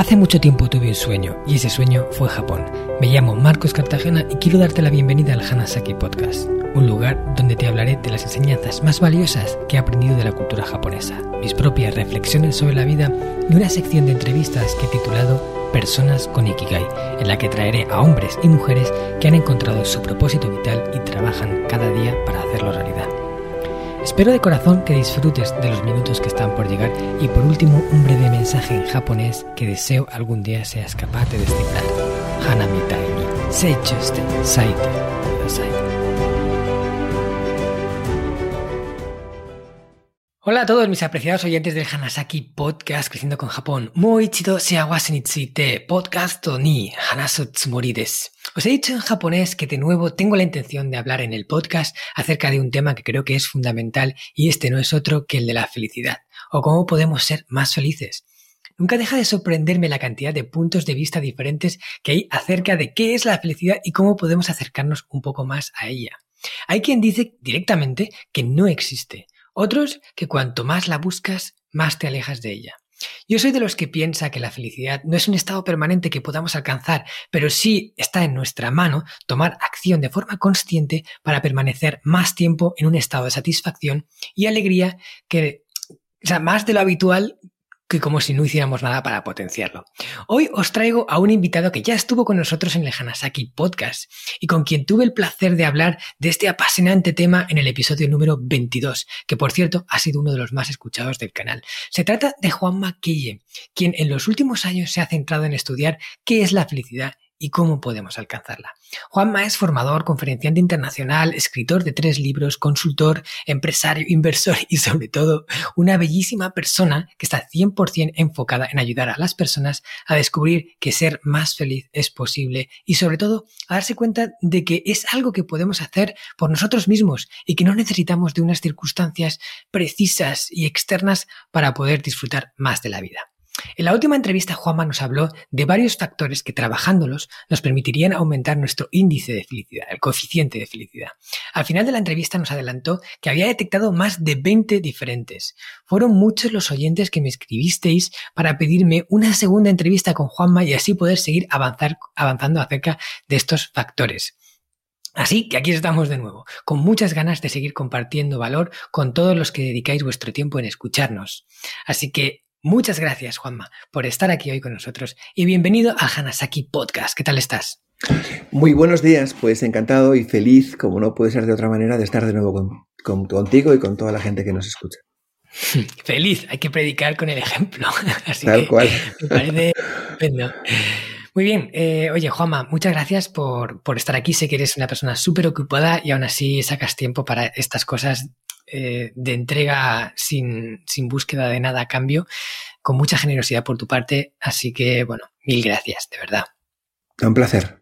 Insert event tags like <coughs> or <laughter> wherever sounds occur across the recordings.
Hace mucho tiempo tuve un sueño y ese sueño fue Japón. Me llamo Marcos Cartagena y quiero darte la bienvenida al Hanasaki Podcast, un lugar donde te hablaré de las enseñanzas más valiosas que he aprendido de la cultura japonesa, mis propias reflexiones sobre la vida y una sección de entrevistas que he titulado Personas con Ikigai, en la que traeré a hombres y mujeres que han encontrado su propósito vital y trabajan cada día para hacerlo realidad. Espero de corazón que disfrutes de los minutos que están por llegar y por último un breve mensaje en japonés que deseo algún día seas capaz de descifrar. Hanami ni seichuste saite. Hola a todos mis apreciados oyentes del Hanasaki Podcast Creciendo con Japón. Moichido shiawase ni tsuite podcast ni hanasu tsumori. Os he dicho en japonés que de nuevo tengo la intención de hablar en el podcast acerca de un tema que creo que es fundamental y este no es otro que el de la felicidad o cómo podemos ser más felices. Nunca deja de sorprenderme la cantidad de puntos de vista diferentes que hay acerca de qué es la felicidad y cómo podemos acercarnos un poco más a ella. Hay quien dice directamente que no existe otros que cuanto más la buscas, más te alejas de ella. Yo soy de los que piensa que la felicidad no es un estado permanente que podamos alcanzar, pero sí está en nuestra mano tomar acción de forma consciente para permanecer más tiempo en un estado de satisfacción y alegría que, o sea, más de lo habitual que como si no hiciéramos nada para potenciarlo. Hoy os traigo a un invitado que ya estuvo con nosotros en el Hanasaki Podcast y con quien tuve el placer de hablar de este apasionante tema en el episodio número 22, que por cierto ha sido uno de los más escuchados del canal. Se trata de Juan Maquille, quien en los últimos años se ha centrado en estudiar qué es la felicidad y cómo podemos alcanzarla. Juanma es formador, conferenciante internacional, escritor de tres libros, consultor, empresario, <laughs> inversor y sobre todo una bellísima persona que está 100% enfocada en ayudar a las personas a descubrir que ser más feliz es posible y sobre todo a darse cuenta de que es algo que podemos hacer por nosotros mismos y que no necesitamos de unas circunstancias precisas y externas para poder disfrutar más de la vida. En la última entrevista, Juanma nos habló de varios factores que trabajándolos nos permitirían aumentar nuestro índice de felicidad, el coeficiente de felicidad. Al final de la entrevista nos adelantó que había detectado más de 20 diferentes. Fueron muchos los oyentes que me escribisteis para pedirme una segunda entrevista con Juanma y así poder seguir avanzando acerca de estos factores. Así que aquí estamos de nuevo, con muchas ganas de seguir compartiendo valor con todos los que dedicáis vuestro tiempo en escucharnos. Así que Muchas gracias, Juanma, por estar aquí hoy con nosotros y bienvenido a Hanasaki Podcast. ¿Qué tal estás? Muy buenos días, pues encantado y feliz, como no puede ser de otra manera, de estar de nuevo contigo y con toda la gente que nos escucha. <laughs> Feliz, hay que predicar con el ejemplo. <laughs> Tal cual. Me parece Muy bien, eh, oye Juanma, muchas gracias por, por, estar aquí. Sé que eres una persona súper ocupada y aún así sacas tiempo para estas cosas eh, de entrega sin, sin búsqueda de nada a cambio, con mucha generosidad por tu parte. Así que, bueno, mil gracias, de verdad. Un placer.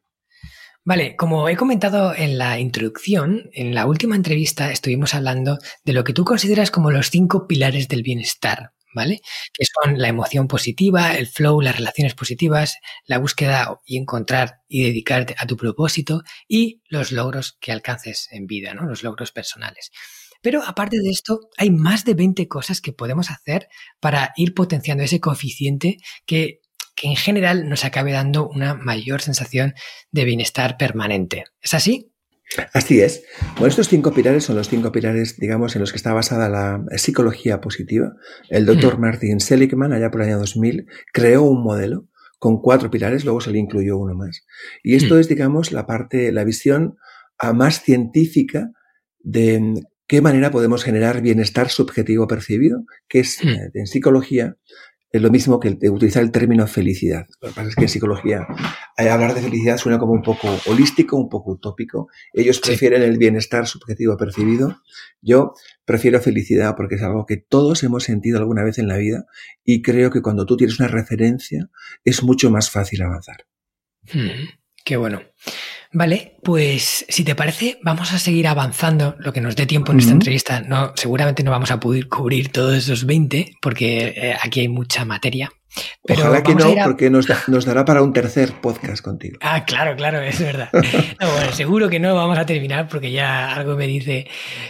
Vale, como he comentado en la introducción, en la última entrevista estuvimos hablando de lo que tú consideras como los cinco pilares del bienestar, ¿vale? Que son la emoción positiva, el flow, las relaciones positivas, la búsqueda y encontrar y dedicarte a tu propósito y los logros que alcances en vida, ¿no? Los logros personales. Pero aparte de esto, hay más de 20 cosas que podemos hacer para ir potenciando ese coeficiente que, en general nos acabe dando una mayor sensación de bienestar permanente. ¿Es así? Así es. Bueno, estos cinco pilares son los cinco pilares, digamos, en los que está basada la psicología positiva. El doctor Martin Seligman, allá por el año 2000, creó un modelo con cuatro pilares, luego se le incluyó uno más. Y esto es, digamos, la parte, la visión ah, más científica de qué manera podemos generar bienestar subjetivo percibido, que es hmm. eh, en psicología es lo mismo que utilizar el término felicidad. Lo que pasa es que en psicología eh, hablar de felicidad suena como un poco holístico, un poco utópico. Ellos prefieren el bienestar subjetivo percibido. Yo prefiero felicidad porque es algo que todos hemos sentido alguna vez en la vida y creo que cuando tú tienes una referencia es mucho más fácil avanzar. Hmm. Qué bueno. Vale, pues si te parece, vamos a seguir avanzando lo que nos dé tiempo en esta entrevista. No, seguramente no vamos a poder cubrir todos esos 20 porque eh, aquí hay mucha materia, Pero Ojalá que no, porque nos, nos, dará para un tercer podcast contigo. Ah, claro, claro, es verdad. bueno, seguro que no vamos a terminar porque ya algo me dice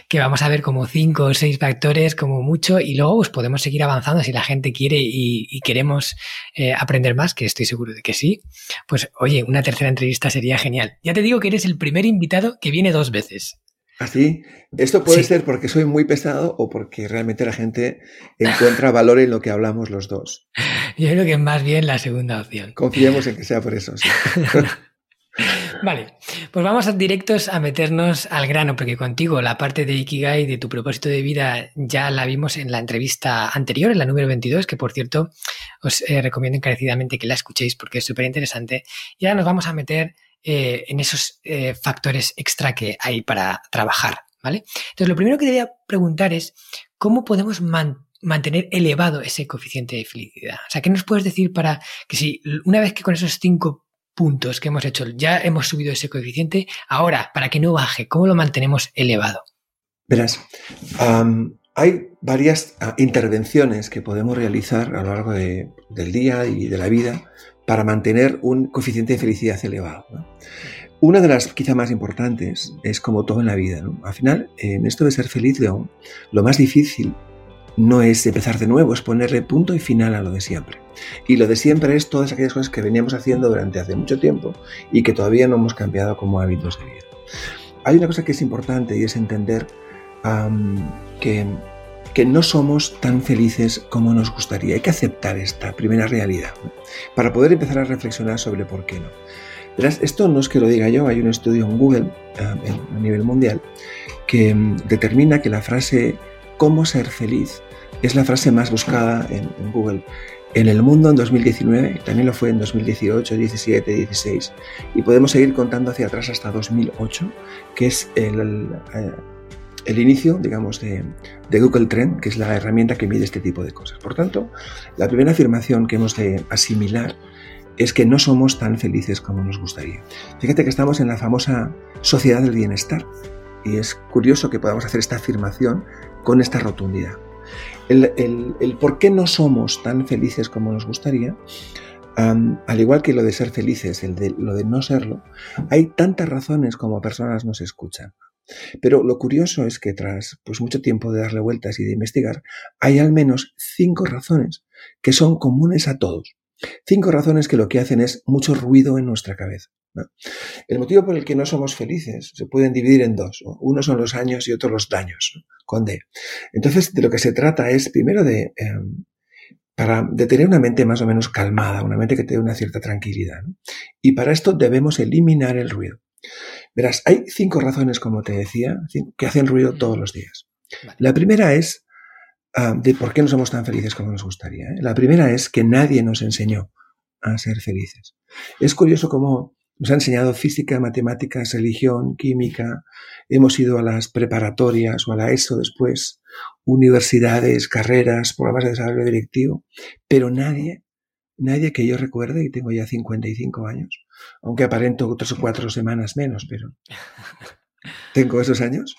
que vamos a ver como cinco o seis factores como mucho y luego pues, podemos seguir avanzando si la gente quiere y, queremos eh, aprender más, que estoy seguro de que sí. Pues oye, una tercera entrevista sería genial. Ya te digo que eres el primer invitado que viene dos veces. Así, esto puede ser porque soy muy pesado o porque realmente la gente encuentra valor en lo que hablamos los dos. Yo creo que es más bien la segunda opción. Confiemos en que sea por eso. Sí. <laughs> vale, pues vamos directos a meternos al grano, porque contigo la parte de Ikigai, de tu propósito de vida, ya la vimos en la entrevista anterior, en la número 22, que por cierto os eh, recomiendo encarecidamente que la escuchéis porque es súper interesante. Y ahora nos vamos a meter eh, en esos eh, factores extra que hay para trabajar, ¿vale? Entonces, lo primero que debería preguntar es, ¿cómo podemos mantener elevado ese coeficiente de felicidad? O sea, ¿qué nos puedes decir para que si una vez que con esos cinco puntos que hemos hecho ya hemos subido ese coeficiente, ahora, para que no baje, ¿cómo lo mantenemos elevado? Verás, hay varias ah, intervenciones que podemos realizar a lo largo del día y de la vida para mantener un coeficiente de felicidad elevado. Una de las quizá más importantes es como todo en la vida. Al final, en esto de ser feliz, León, lo más difícil no es empezar de nuevo, es ponerle punto y final a lo de siempre. Y lo de siempre es todas aquellas cosas que veníamos haciendo durante hace mucho tiempo y que todavía no hemos cambiado como hábitos de vida. Hay una cosa que es importante y es entender que que no somos tan felices como nos gustaría. Hay que aceptar esta primera realidad para poder empezar a reflexionar sobre por qué no. Esto no es que lo diga yo, hay un estudio en Google eh, a nivel mundial que mm, determina que la frase cómo ser feliz es la frase más buscada en, Google en el mundo en 2019, también lo fue en 2018, 17, 16, y podemos seguir contando hacia atrás hasta 2008, que es el, eh, el inicio, digamos, de, Google Trend, que es la herramienta que mide este tipo de cosas. Por tanto, la primera afirmación que hemos de asimilar es que no somos tan felices como nos gustaría. Fíjate que estamos en la famosa sociedad del bienestar y es curioso que podamos hacer esta afirmación con esta rotundidad. El, por qué no somos tan felices como nos gustaría, al igual que lo de ser felices, el de, lo de no serlo, hay tantas razones como personas nos escuchan. Pero lo curioso es que tras pues, mucho tiempo de darle vueltas y de investigar, hay al menos cinco razones que son comunes a todos. Cinco razones que lo que hacen es mucho ruido en nuestra cabeza. El motivo por el que no somos felices se pueden dividir en dos. Uno son los años y otro los daños, con D. Entonces, de lo que se trata es primero de, em, para, tener una mente más o menos calmada, una mente que te dé una cierta tranquilidad. Y para esto debemos eliminar el ruido. Verás, hay cinco razones, como te decía, que hacen ruido todos los días. La primera es ah, de por qué no somos tan felices como nos gustaría. ¿eh? La primera es que nadie nos enseñó a ser felices. Es curioso cómo nos ha enseñado física, matemáticas, religión, química, hemos ido a las preparatorias o a la ESO después, universidades, carreras, programas de desarrollo directivo, pero nadie, nadie que yo recuerde, y tengo ya 55 años, aunque aparento tres o cuatro semanas menos, pero <laughs> tengo esos años.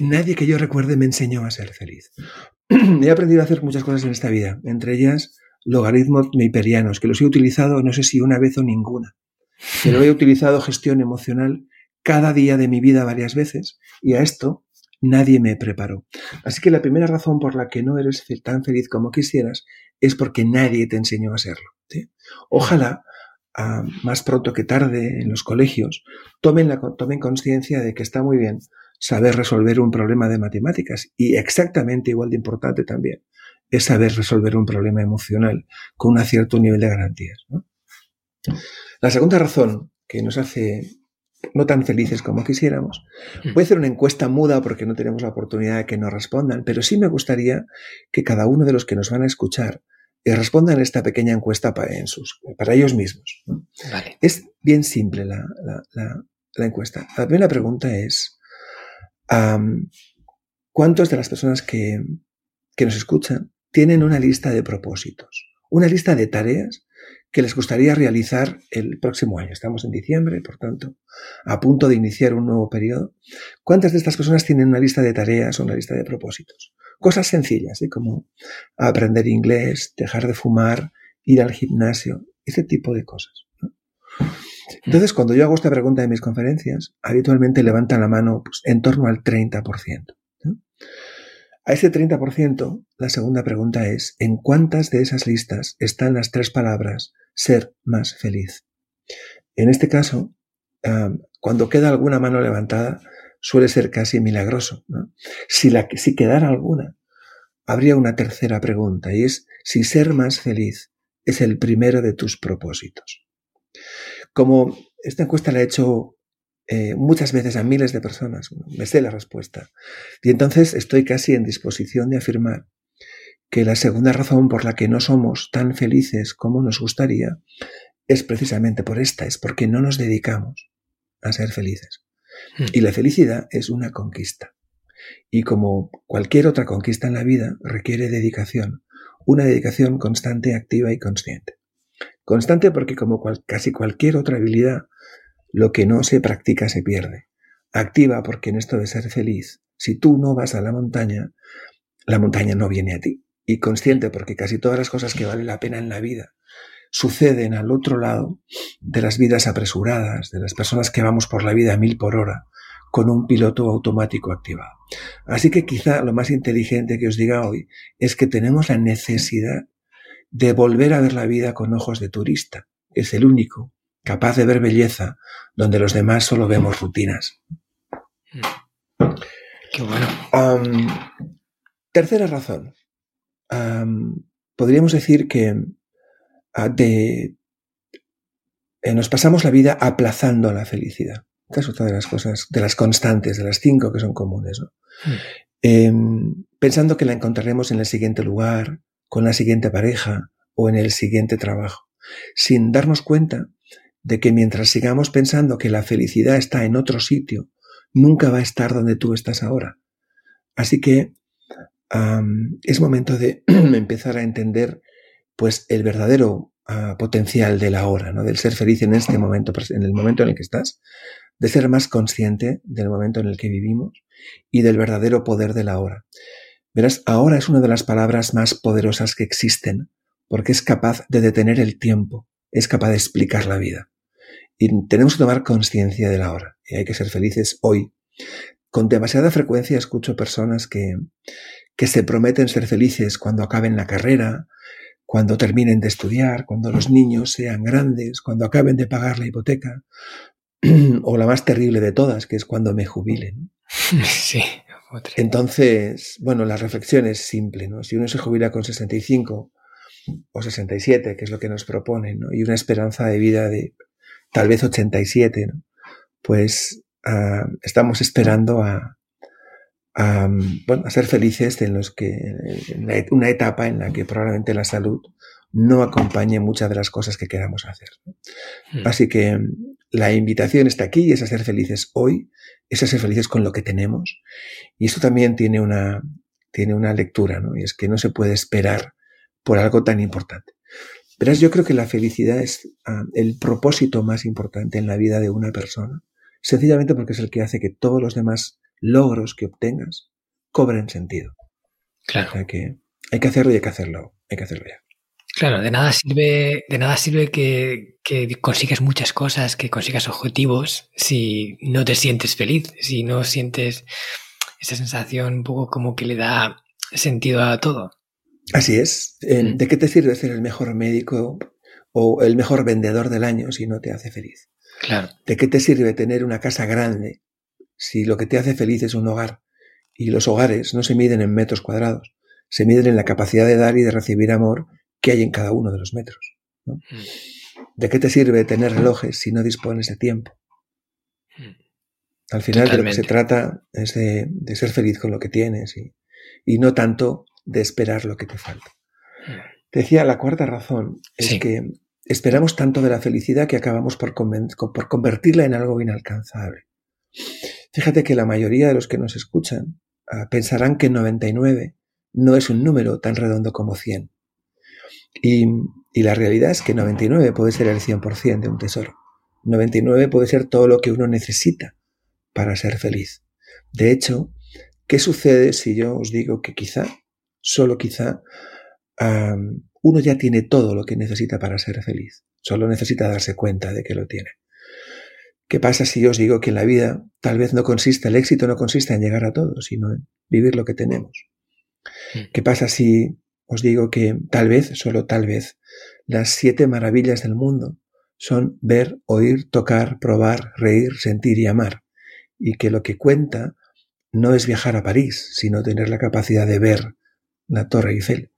Nadie que yo recuerde me enseñó a ser feliz. <clears throat> he aprendido a hacer muchas cosas en esta vida, entre ellas logaritmos neiperianos, que los he utilizado no sé si una vez o ninguna, pero he utilizado gestión emocional cada día de mi vida varias veces y a esto nadie me preparó. Así que la primera razón por la que no eres tan feliz como quisieras es porque nadie te enseñó a serlo. Ojalá más pronto que tarde en los colegios, tomen, la, tomen conciencia de que está muy bien saber resolver un problema de matemáticas y exactamente igual de importante también es saber resolver un problema emocional con un cierto nivel de garantías. La segunda razón que nos hace no tan felices como quisiéramos. Voy a hacer una encuesta muda porque no tenemos la oportunidad de que nos respondan, pero sí me gustaría que cada uno de los que nos van a escuchar respondan esta pequeña encuesta para, para ellos mismos. Es bien simple la, encuesta. La primera pregunta es, ¿cuántos de las personas que, que nos escuchan tienen una lista de propósitos? Una lista de tareas que les gustaría realizar el próximo año. Estamos en diciembre, por tanto, a punto de iniciar un nuevo periodo. ¿Cuántas de estas personas tienen una lista de tareas o una lista de propósitos? Cosas sencillas, ¿eh? como aprender inglés, dejar de fumar, ir al gimnasio, ese tipo de cosas. Entonces, cuando yo hago esta pregunta en mis conferencias, habitualmente levantan la mano pues, en torno al 30%. A ese 30%, la segunda pregunta es, ¿en cuántas de esas listas están las tres palabras ser más feliz? En este caso, cuando queda alguna mano levantada, suele ser casi milagroso. Si, la, si quedara alguna, habría una tercera pregunta y es si ser más feliz es el primero de tus propósitos. Como esta encuesta la he hecho eh, muchas veces a miles de personas, me sé la respuesta. Y entonces estoy casi en disposición de afirmar que la segunda razón por la que no somos tan felices como nos gustaría es precisamente por esta, es porque no nos dedicamos a ser felices. Hmm. Y la felicidad es una conquista. Y como cualquier otra conquista en la vida, requiere dedicación, una dedicación constante, activa y consciente. Constante porque como casi cualquier otra habilidad, lo que no se practica se pierde. Activa porque en esto de ser feliz, si tú no vas a la montaña, la montaña no viene a ti. Y consciente porque casi todas las cosas que valen la pena en la vida suceden al otro lado de las vidas apresuradas, de las personas que vamos por la vida a mil por hora, con un piloto automático activado. Así que quizá lo más inteligente que os diga hoy es que tenemos la necesidad de volver a ver la vida con ojos de turista, es el único capaz de ver belleza donde los demás solo vemos rutinas. Qué bueno. tercera razón. podríamos decir que de, eh, nos pasamos la vida aplazando la felicidad. Esta es otra de las cosas, de las constantes, de las cinco que son comunes. Hmm. Em, pensando que la encontraremos en el siguiente lugar, con la siguiente pareja o en el siguiente trabajo, sin darnos cuenta de que mientras sigamos pensando que la felicidad está en otro sitio, nunca va a estar donde tú estás ahora. Así que es momento de <clears throat> empezar a entender pues el verdadero ah, potencial de la hora, ¿no? del ser feliz en este momento, en el momento en el que estás, de ser más consciente del momento en el que vivimos y del verdadero poder de la hora. Verás, ahora es una de las palabras más poderosas que existen, porque es capaz de detener el tiempo, es capaz de explicar la vida. Y tenemos que tomar conciencia de la hora, y hay que ser felices hoy. Con demasiada frecuencia escucho personas que, que se prometen ser felices cuando acaben la carrera, cuando terminen de estudiar, cuando los niños sean grandes, cuando acaben de pagar la hipoteca, <clears throat> o la más terrible de todas, que es cuando me jubilen. <laughs> Sí. Entonces, bueno, la reflexión es simple, ¿no? Si uno se jubila con 65 o 67, que es lo que nos proponen, ¿no? Y una esperanza de vida de tal vez 87, ¿no? Pues ah, estamos esperando a, a, bueno, a ser felices en los que en una etapa en la que probablemente la salud no acompañe muchas de las cosas que queramos hacer. Hmm. Así que la invitación está aquí y es a ser felices hoy, es a ser felices con lo que tenemos. Y esto también tiene una, tiene una lectura, ¿no? Y es que no se puede esperar por algo tan importante. Verás, yo creo que la felicidad es ah, el propósito más importante en la vida de una persona, sencillamente porque es el que hace que todos los demás logros que obtengas cobren sentido. Claro. que hay que hacerlo y hay que hacerlo, hay que hacerlo ya. Claro, de nada sirve, de nada sirve que, que consigas muchas cosas, que consigas objetivos, si no te sientes feliz, si no sientes esa sensación un poco como que le da sentido a todo. Así es. Mm. ¿De qué te sirve ser el mejor médico o el mejor vendedor del año si no te hace feliz? Claro. ¿De qué te sirve tener una casa grande si lo que te hace feliz es un hogar? Y los hogares no se miden en metros cuadrados, se miden en la capacidad de dar y de recibir amor que hay en cada uno de los metros. Mm. ¿De qué te sirve tener relojes si no dispones de tiempo? Mm. Al final de lo que se trata es de, ser feliz con lo que tienes y, no tanto de esperar lo que te falta. Mm. Decía, la cuarta razón es que esperamos tanto de la felicidad que acabamos por, por convertirla en algo inalcanzable. Fíjate que la mayoría de los que nos escuchan ah, pensarán que 99 no es un número tan redondo como 100. Y, la realidad es que 99 puede ser el 100% de un tesoro. 99 puede ser todo lo que uno necesita para ser feliz. De hecho, ¿qué sucede si yo os digo que quizá, solo quizá, uno ya tiene todo lo que necesita para ser feliz. Solo necesita darse cuenta de que lo tiene. ¿Qué pasa si yo os digo que en la vida tal vez no consiste, el éxito no consiste en llegar a todo, sino en vivir lo que tenemos? Hmm. ¿Qué pasa si os digo que tal vez, solo tal vez, las siete maravillas del mundo son ver, oír, tocar, probar, reír, sentir y amar? Y que lo que cuenta no es viajar a París, sino tener la capacidad de ver la Torre Eiffel.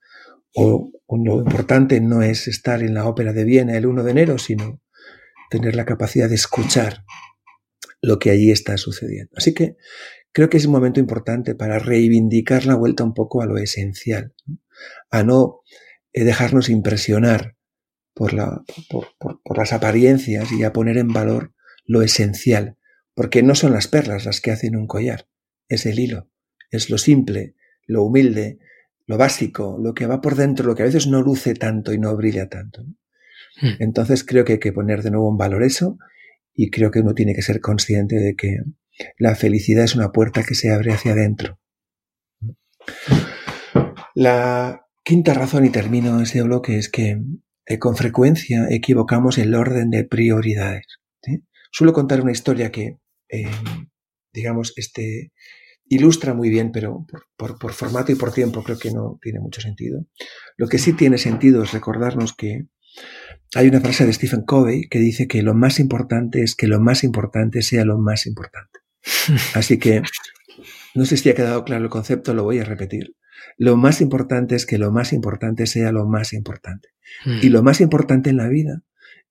O, lo importante no es estar en la ópera de Viena el 1 de enero, sino tener la capacidad de escuchar lo que allí está sucediendo. Así que creo que es un momento importante para reivindicar la vuelta un poco a lo esencial, a no eh, dejarnos impresionar por, la, por las apariencias y a poner en valor lo esencial, porque no son las perlas las que hacen un collar, es el hilo, es lo simple, lo humilde, lo básico, lo que va por dentro, lo que a veces no luce tanto y no brilla tanto. Entonces creo que hay que poner de nuevo en valor eso y creo que uno tiene que ser consciente de que la felicidad es una puerta que se abre hacia adentro. La quinta razón, y termino ese bloque, es que eh, con frecuencia equivocamos el orden de prioridades. Suelo contar una historia que, eh, digamos, este, ilustra muy bien, pero por, formato y por tiempo creo que no tiene mucho sentido. Lo que sí tiene sentido es recordarnos que hay una frase de Stephen Covey que dice que lo más importante es que lo más importante sea lo más importante. <laughs> Así que no sé si ha quedado claro el concepto, lo voy a repetir. Lo más importante es que lo más importante sea lo más importante. Y lo más importante en la vida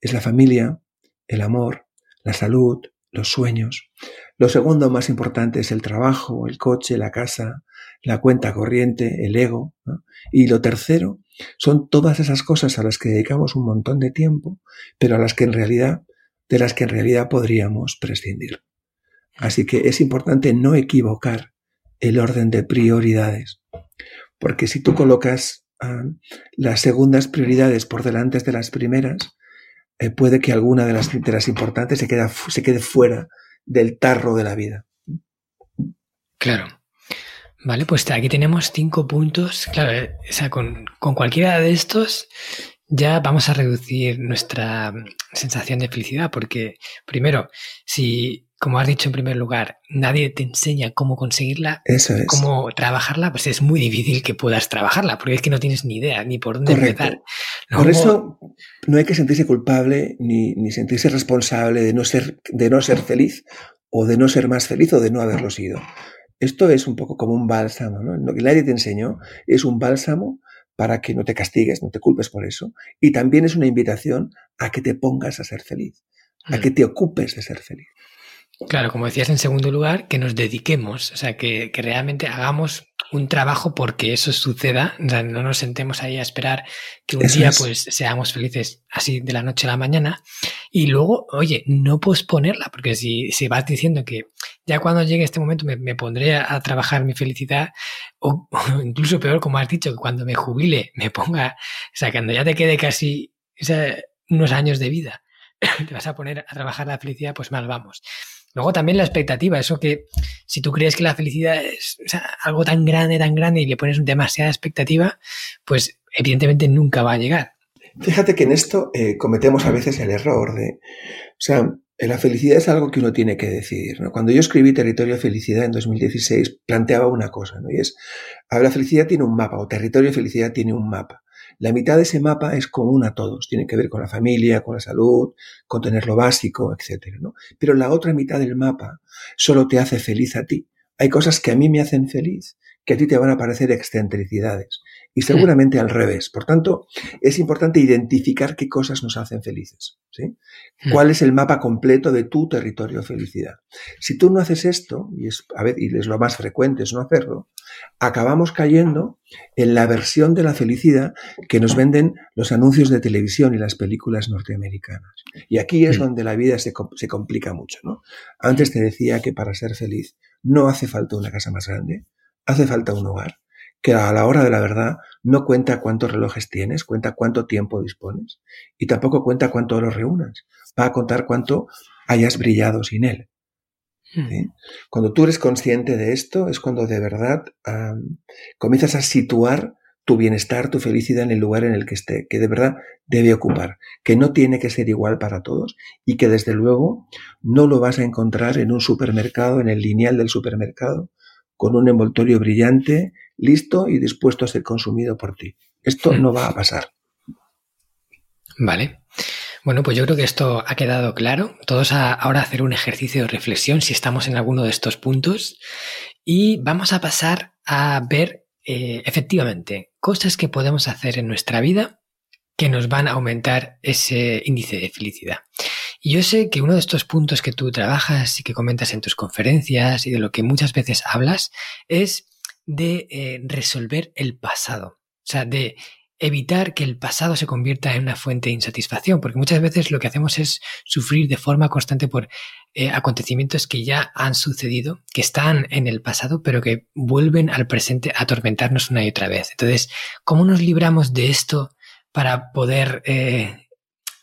es la familia, el amor, la salud, los sueños. Lo segundo más importante es el trabajo, el coche, la casa, la cuenta corriente, el ego. Y lo tercero son todas esas cosas a las que dedicamos un montón de tiempo, pero a las que en realidad, de las que en realidad podríamos prescindir. Así que es importante no equivocar el orden de prioridades, porque si tú colocas ah, las segundas prioridades por delante de las primeras, eh, puede que alguna de las, de importantes se, se quede fuera del tarro de la vida. Claro. Vale, pues aquí tenemos cinco puntos. Claro, eh, o sea, con, con cualquiera de estos ya vamos a reducir nuestra sensación de felicidad, porque primero, si como has dicho en primer lugar, nadie te enseña cómo conseguirla, cómo trabajarla, pues es muy difícil que puedas trabajarla, porque es que no tienes ni idea ni por dónde empezar. Por eso no hay que sentirse culpable ni, ni, sentirse responsable de no, ser, de no ser feliz o de no ser más feliz o de no haberlo sido. Esto es un poco como un bálsamo, ¿no? Lo que nadie te enseñó es un bálsamo para que no te castigues, no te culpes por eso. Y también es una invitación a que te pongas a ser feliz, a mm. que te ocupes de ser feliz. Claro, como decías en segundo lugar, que nos dediquemos, o sea, que, realmente hagamos un trabajo porque eso suceda, o sea, no nos sentemos ahí a esperar que un día pues seamos felices así de la noche a la mañana y luego, oye, no posponerla, porque si, si vas diciendo que ya cuando llegue este momento me, pondré a, trabajar mi felicidad <laughs> o, incluso peor, como has dicho, que cuando me jubile me ponga, o sea, cuando ya te quede casi unos años de vida, <coughs> te vas a poner a trabajar la felicidad, pues mal vamos. Luego también la expectativa, eso que si tú crees que la felicidad es algo tan grande, tan grande y le pones demasiada expectativa, pues evidentemente nunca va a llegar. Fíjate que en esto eh, cometemos a veces el error de, o sea, la felicidad es algo que uno tiene que decidir. ¿no? Cuando yo escribí Territorio de Felicidad en 2016, planteaba una cosa, ¿no? Y es, la felicidad tiene un mapa, o Territorio de Felicidad tiene un mapa. La mitad de ese mapa es común a todos, tiene que ver con la familia, con la salud, con tener lo básico, etc. ¿no? Pero la otra mitad del mapa solo te hace feliz a ti. Hay cosas que a mí me hacen feliz, que a ti te van a parecer excentricidades y seguramente al revés. Por tanto, es importante identificar qué cosas nos hacen felices. ¿sí? Hmm. ¿Cuál es el mapa completo de tu territorio de felicidad? Si tú no haces esto, y es, a ver, y es lo más frecuente es no hacerlo, acabamos cayendo en la versión de la felicidad que nos venden los anuncios de televisión y las películas norteamericanas. Y aquí es hmm. donde la vida se, se complica mucho. ¿no? Antes te decía que para ser feliz no hace falta una casa más grande, hace falta un hogar que a la hora de la verdad no cuenta cuántos relojes tienes, cuenta cuánto tiempo dispones y tampoco cuenta cuánto los reúnas. Va a contar cuánto hayas brillado sin él. Hmm. Cuando tú eres consciente de esto es cuando de verdad comienzas a situar tu bienestar, tu felicidad en el lugar en el que esté, que de verdad debe ocupar, que no tiene que ser igual para todos y que desde luego no lo vas a encontrar en un supermercado, en el lineal del supermercado, con un envoltorio brillante, listo y dispuesto a ser consumido por ti. Esto no va a pasar. Vale. Bueno, pues yo creo que esto ha quedado claro. Todos a ahora hacer un ejercicio de reflexión si estamos en alguno de estos puntos y vamos a pasar a ver eh, efectivamente cosas que podemos hacer en nuestra vida que nos van a aumentar ese índice de felicidad. Y yo sé que uno de estos puntos que tú trabajas y que comentas en tus conferencias y de lo que muchas veces hablas es de eh, resolver el pasado. O sea, de evitar que el pasado se convierta en una fuente de insatisfacción, porque muchas veces lo que hacemos es sufrir de forma constante por eh, acontecimientos que ya han sucedido, que están en el pasado, pero que vuelven al presente a atormentarnos una y otra vez. Entonces, ¿cómo nos libramos de esto para poder eh,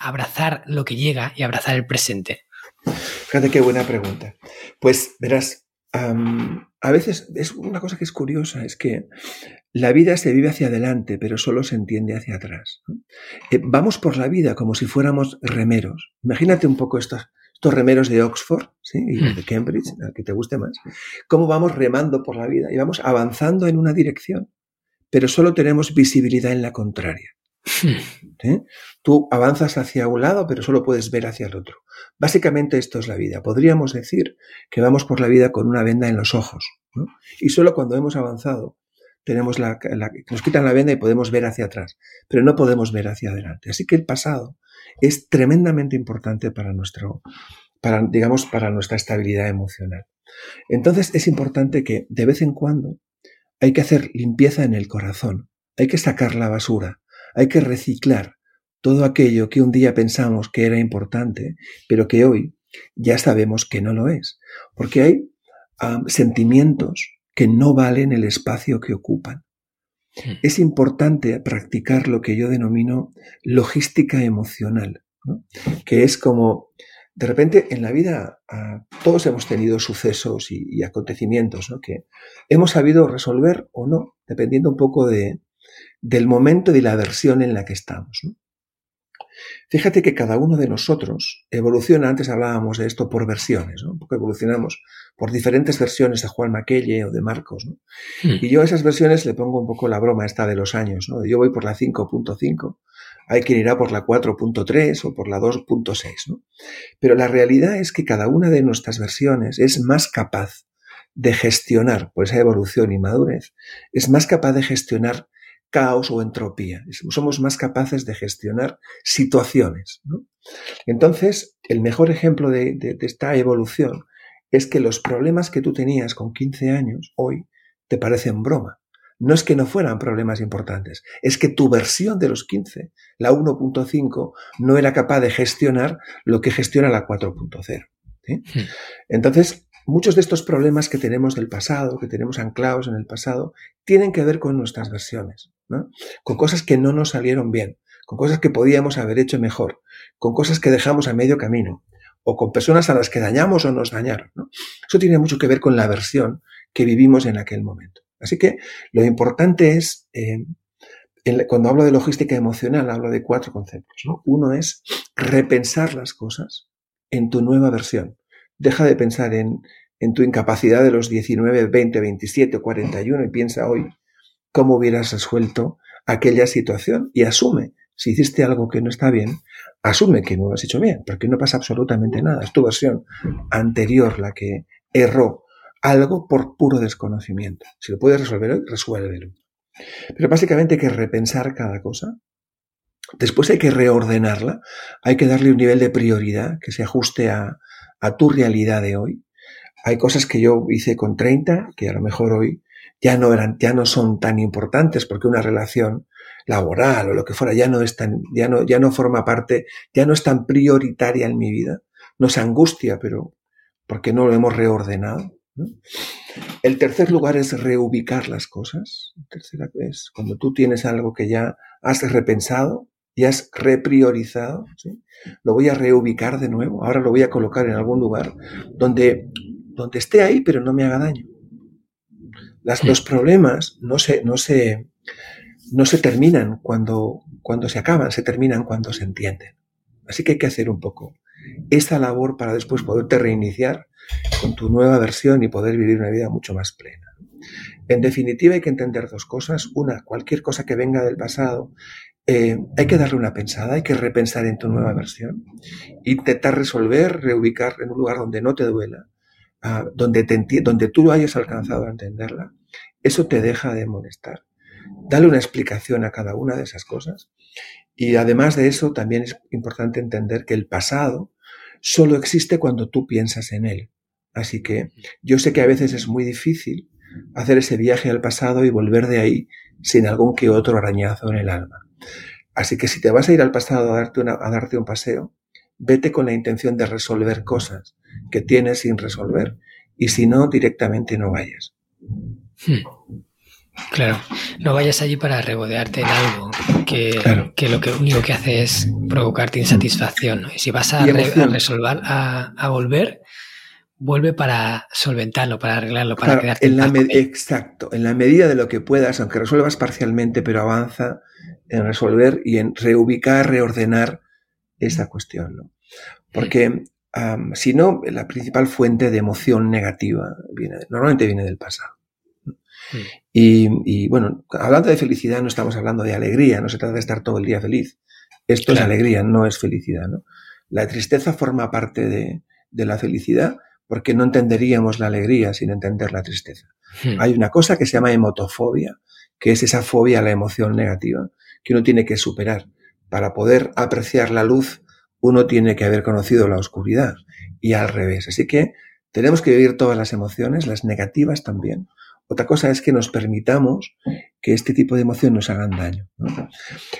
abrazar lo que llega y abrazar el presente? Fíjate qué buena pregunta. Pues verás, a veces es una cosa que es curiosa, es que la vida se vive hacia adelante, pero solo se entiende hacia atrás. Eh, vamos por la vida como si fuéramos remeros. Imagínate un poco estos, estos remeros de Oxford ¿sí? y de Cambridge, al que te guste más. Cómo vamos remando por la vida y vamos avanzando en una dirección, pero solo tenemos visibilidad en la contraria. Hmm. Tú avanzas hacia un lado, pero solo puedes ver hacia el otro. Básicamente esto es la vida. Podríamos decir que vamos por la vida con una venda en los ojos. Y solo cuando hemos avanzado tenemos la, nos quitan la venda y podemos ver hacia atrás, pero no podemos ver hacia adelante. Así que el pasado es tremendamente importante para nuestro, para, digamos, para nuestra estabilidad emocional. Entonces es importante que de vez en cuando hay que hacer limpieza en el corazón, hay que sacar la basura, hay que reciclar todo aquello que un día pensamos que era importante, pero que hoy ya sabemos que no lo es, porque hay sentimientos que no valen el espacio que ocupan. Hmm. Es importante practicar lo que yo denomino logística emocional, que es como, de repente en la vida ah, todos hemos tenido sucesos y, acontecimientos que hemos sabido resolver o no, dependiendo un poco de, del momento y de la versión en la que estamos. Fíjate que cada uno de nosotros evoluciona, antes hablábamos de esto por versiones, ¿no? Porque evolucionamos por diferentes versiones de Juan Maquelle o de Marcos, ¿no? Hmm. Y yo a esas versiones le pongo un poco la broma esta de los años, ¿no? Yo voy por la 5.5, hay quien irá por la 4.3 o por la 2.6, ¿no? Pero la realidad es que cada una de nuestras versiones es más capaz de gestionar, por esa evolución y madurez, es más capaz de gestionar caos o entropía. Somos más capaces de gestionar situaciones. Entonces, el mejor ejemplo de, esta evolución es que los problemas que tú tenías con 15 años hoy te parecen broma. No es que no fueran problemas importantes, es que tu versión de los 15, la 1.5, no era capaz de gestionar lo que gestiona la 4.0. Hmm. Entonces, Muchos de estos problemas que tenemos del pasado, que tenemos anclados en el pasado, tienen que ver con nuestras versiones, con cosas que no nos salieron bien, con cosas que podíamos haber hecho mejor, con cosas que dejamos a medio camino, o con personas a las que dañamos o nos dañaron. Eso tiene mucho que ver con la versión que vivimos en aquel momento. Así que lo importante es, eh, cuando hablo de logística emocional, hablo de cuatro conceptos. Uno es repensar las cosas en tu nueva versión. Deja de pensar en, en tu incapacidad de los 19, 20, 27 o 41 y piensa hoy cómo hubieras resuelto aquella situación y asume, si hiciste algo que no está bien, asume que no lo has hecho bien, porque no pasa absolutamente nada. Es tu versión anterior la que erró algo por puro desconocimiento. Si lo puedes resolver hoy, resuélvelo. Pero básicamente hay que repensar cada cosa. Después hay que reordenarla. Hay que darle un nivel de prioridad que se ajuste a, a tu realidad de hoy. Hay cosas que yo hice con 30 que a lo mejor hoy ya no eran, ya no son tan importantes porque una relación laboral o lo que fuera ya no es tan, ya no, ya no forma parte, ya no es tan prioritaria en mi vida. No es angustia, pero porque no lo hemos reordenado. El tercer lugar es reubicar las cosas. Cuando tú tienes algo que ya has repensado, y has repriorizado, lo voy a reubicar de nuevo, ahora lo voy a colocar en algún lugar donde, donde esté ahí, pero no me haga daño. Las, los problemas no se, no, se, no se terminan cuando, cuando se acaban, se terminan cuando se entienden. Así que hay que hacer un poco esta labor para después poderte reiniciar con tu nueva versión y poder vivir una vida mucho más plena. En definitiva, hay que entender dos cosas. Una, cualquier cosa que venga del pasado, eh, hay que darle una pensada, hay que repensar en tu nueva versión, intentar resolver, reubicar en un lugar donde no te duela, ah, donde, te donde tú hayas alcanzado a entenderla. Eso te deja de molestar. Dale una explicación a cada una de esas cosas. Y además de eso, también es importante entender que el pasado solo existe cuando tú piensas en él. Así que yo sé que a veces es muy difícil hacer ese viaje al pasado y volver de ahí sin algún que otro arañazo en el alma. Así que si te vas a ir al pasado a darte, a darte un paseo, vete con la intención de resolver cosas que tienes sin resolver y si no, directamente no vayas. Hmm. Claro, no vayas allí para regodearte en algo que, lo que único que hace es provocarte insatisfacción. Y si vas a, resolver, a, volver, vuelve para solventarlo, para arreglarlo, para quedarte en, la Exacto, en la medida de lo que puedas, aunque resuelvas parcialmente, pero avanza en resolver y en reubicar, reordenar esa cuestión. Porque si no, la principal fuente de emoción negativa viene, normalmente viene del pasado. Mm. Y, bueno, hablando de felicidad no estamos hablando de alegría, no se trata de estar todo el día feliz. Esto es alegría, no es felicidad. ¿no? La tristeza forma parte de, la felicidad porque no entenderíamos la alegría sin entender la tristeza. Hmm. Hay una cosa que se llama emotofobia, que es esa fobia a la emoción negativa que uno tiene que superar. Para poder apreciar la luz, uno tiene que haber conocido la oscuridad y al revés. Así que tenemos que vivir todas las emociones, las negativas también, otra cosa es que nos permitamos que este tipo de emoción nos hagan daño.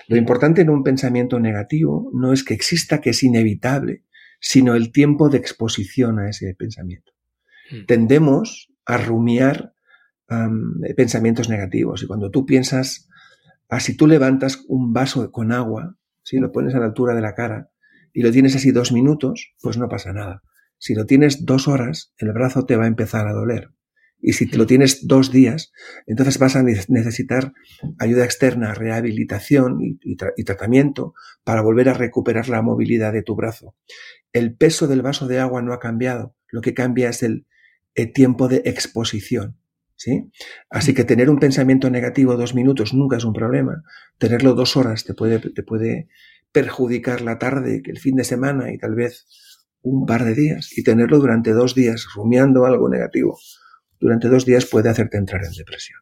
Lo importante en un pensamiento negativo no es que exista, que es inevitable, sino el tiempo de exposición a ese pensamiento. Hmm. Tendemos a rumiar pensamientos negativos y cuando tú piensas, así ah, tú levantas un vaso con agua, si lo pones a la altura de la cara y lo tienes así dos minutos, pues no pasa nada. Si lo tienes dos horas, el brazo te va a empezar a doler. Y si te lo tienes dos días, entonces vas a necesitar ayuda externa, rehabilitación y, tratamiento para volver a recuperar la movilidad de tu brazo. El peso del vaso de agua no ha cambiado, lo que cambia es el, tiempo de exposición. ¿Sí? Así que tener un pensamiento negativo dos minutos nunca es un problema. Tenerlo dos horas te puede, te puede perjudicar la tarde, el fin de semana y tal vez un par de días. Y tenerlo durante dos días rumiando algo negativo durante dos días puede hacerte entrar en depresión.